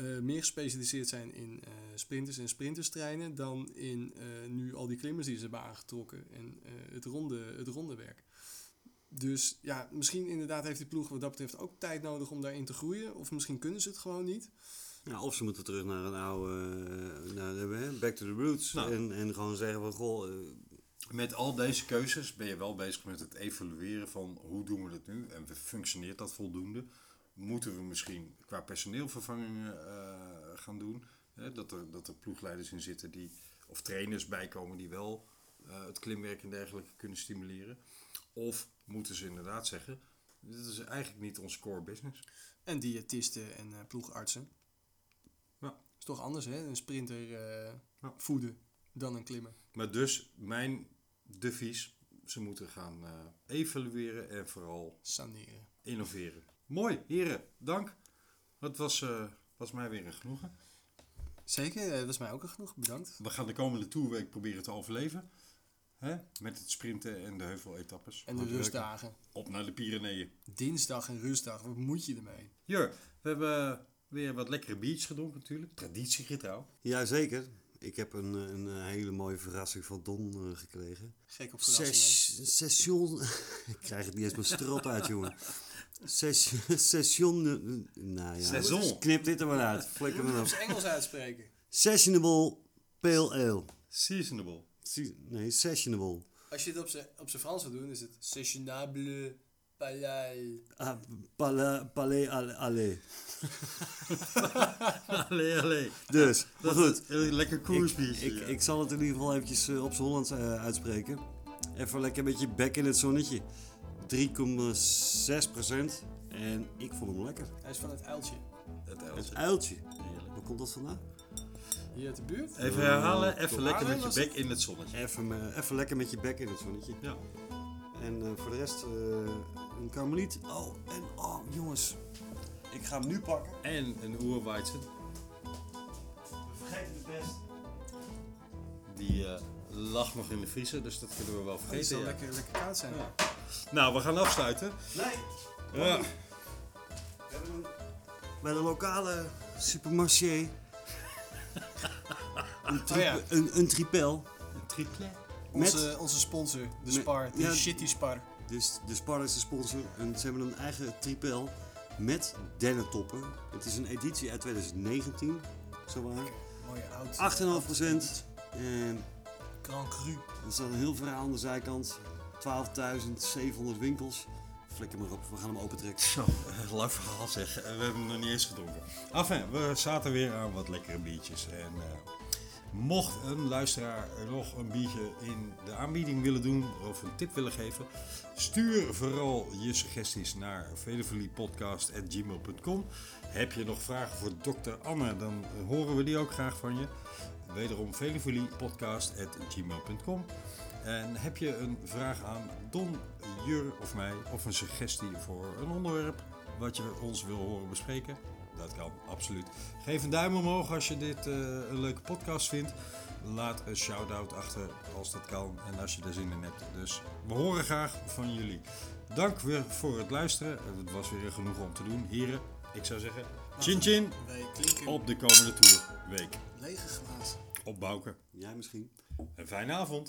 eh, meer gespecialiseerd zijn in eh, sprinters en sprinterstreinen... dan in eh, nu al die klimmers die ze hebben aangetrokken. En eh, het, ronde, het ronde werk. Dus ja, misschien inderdaad heeft die ploeg wat dat betreft ook tijd nodig om daarin te groeien. Of misschien kunnen ze het gewoon niet. Ja, of ze moeten terug naar een oude, naar de, back to the roots. Nou. En, en gewoon zeggen van, goh, Met al deze keuzes ben je wel bezig met het evalueren van hoe doen we het nu en functioneert dat voldoende. Moeten we misschien qua personeelvervangingen eh, gaan doen? Hè, dat, er, dat er ploegleiders in zitten die, of trainers bijkomen die wel eh, het klimwerk en dergelijke kunnen stimuleren. Of moeten ze inderdaad zeggen, dit is eigenlijk niet ons core business. En diëtisten en eh, ploegartsen. Ja. Is toch anders hè, een sprinter Ja. voeden dan een klimmer. Maar dus mijn devies, ze moeten gaan evalueren en vooral Saneren. innoveren. Mooi, heren, dank. Het was, eh, was mij weer een genoegen. Zeker, eh, dat is mij ook al genoeg. Bedankt. We gaan de komende toerweek proberen te overleven. Hè? Met het sprinten en de heuveletappes. En de rustdagen. Op naar de Pyreneeën. Dinsdag en rustdag, wat moet je ermee? Jur, we hebben weer wat lekkere biertjes gedronken natuurlijk. Traditiegetrouw. jazeker. Ik heb een, eh, een hele mooie verrassing van Don eh, gekregen. Gek op verrassingen. Ses- Session. ik krijg het niet eens mijn strot uit, jongen. Ses- Session. eh, Nou ja, knip dit er maar uit. Flikker me Op zijn Engels uitspreken. Sessionable Pale Ale. Seasonable. Nee, sessionable. Als je het op zijn op zijn Frans zou doen, is het sessionable palais. Ah, Palais, palais, alle- alle. allee, allee. Dus, maar goed. Heel lekker Ik, koersbiertje. ik, ja. ik zal het in ieder geval eventjes eh, op z'n Hollands eh, uitspreken. Even lekker met je bek in het zonnetje. 3,6 procent. En ik vond hem lekker. Hij is van het uiltje. het Het uiltje. uiltje. Waar komt dat vandaan? Hier uit de buurt. Even herhalen, even lekker met je bek in het zonnetje. Even, me- even lekker met je bek in het zonnetje. Ja. En eh, voor de rest eh, een karmeliet. Oh, en oh jongens. Ik ga hem nu pakken. En een oerweidse. We vergeten de best. Die eh, lag nog in de vriezer, dus dat kunnen we wel Het vergeten. zal ja. lekker, lekker koud zijn. Ja. Nou, we gaan afsluiten. Nee. Ja. We hebben een, bij de lokale supermarché. Een, tri- Oh ja. een, een tripel. Een triplet. Onze, onze sponsor, de Spar, de ja. shitty Spar. Dus de Spar is de sponsor. En ze hebben een eigen tripel met dennentoppen. Het is een editie uit 2019. Zo waar. Mooie oud. 8,5% En Grand Cru. er staat een heel verhaal aan de zijkant. 12.700 winkels. Flikker maar op, we gaan hem opentrekken. Zo, eh, lang verhaal zeg. Eh, We hebben hem nog niet eens gedronken. Enfin, we zaten weer aan wat lekkere biertjes. En eh, mocht een luisteraar nog een biertje in de aanbieding willen doen of een tip willen geven, stuur vooral je suggesties naar veleveliepodcast.gmail.com. Heb je nog vragen voor dokter Anne, dan horen we die ook graag van je. Wederom veleveliepodcast.gmail.com. En heb je een vraag aan Don, Jur of mij, of een suggestie voor een onderwerp wat je ons wil horen bespreken? Dat kan, absoluut. Geef een duim omhoog als je dit eh, een leuke podcast vindt. laat een shout-out achter als dat kan en als je er zin in hebt. Dus we horen graag van jullie. Dank weer voor het luisteren. Het was weer genoeg om te doen. Heren, ik zou zeggen, chin chin op de komende tourweek. lege glazen. Op Bouke. Jij misschien. Een fijne avond.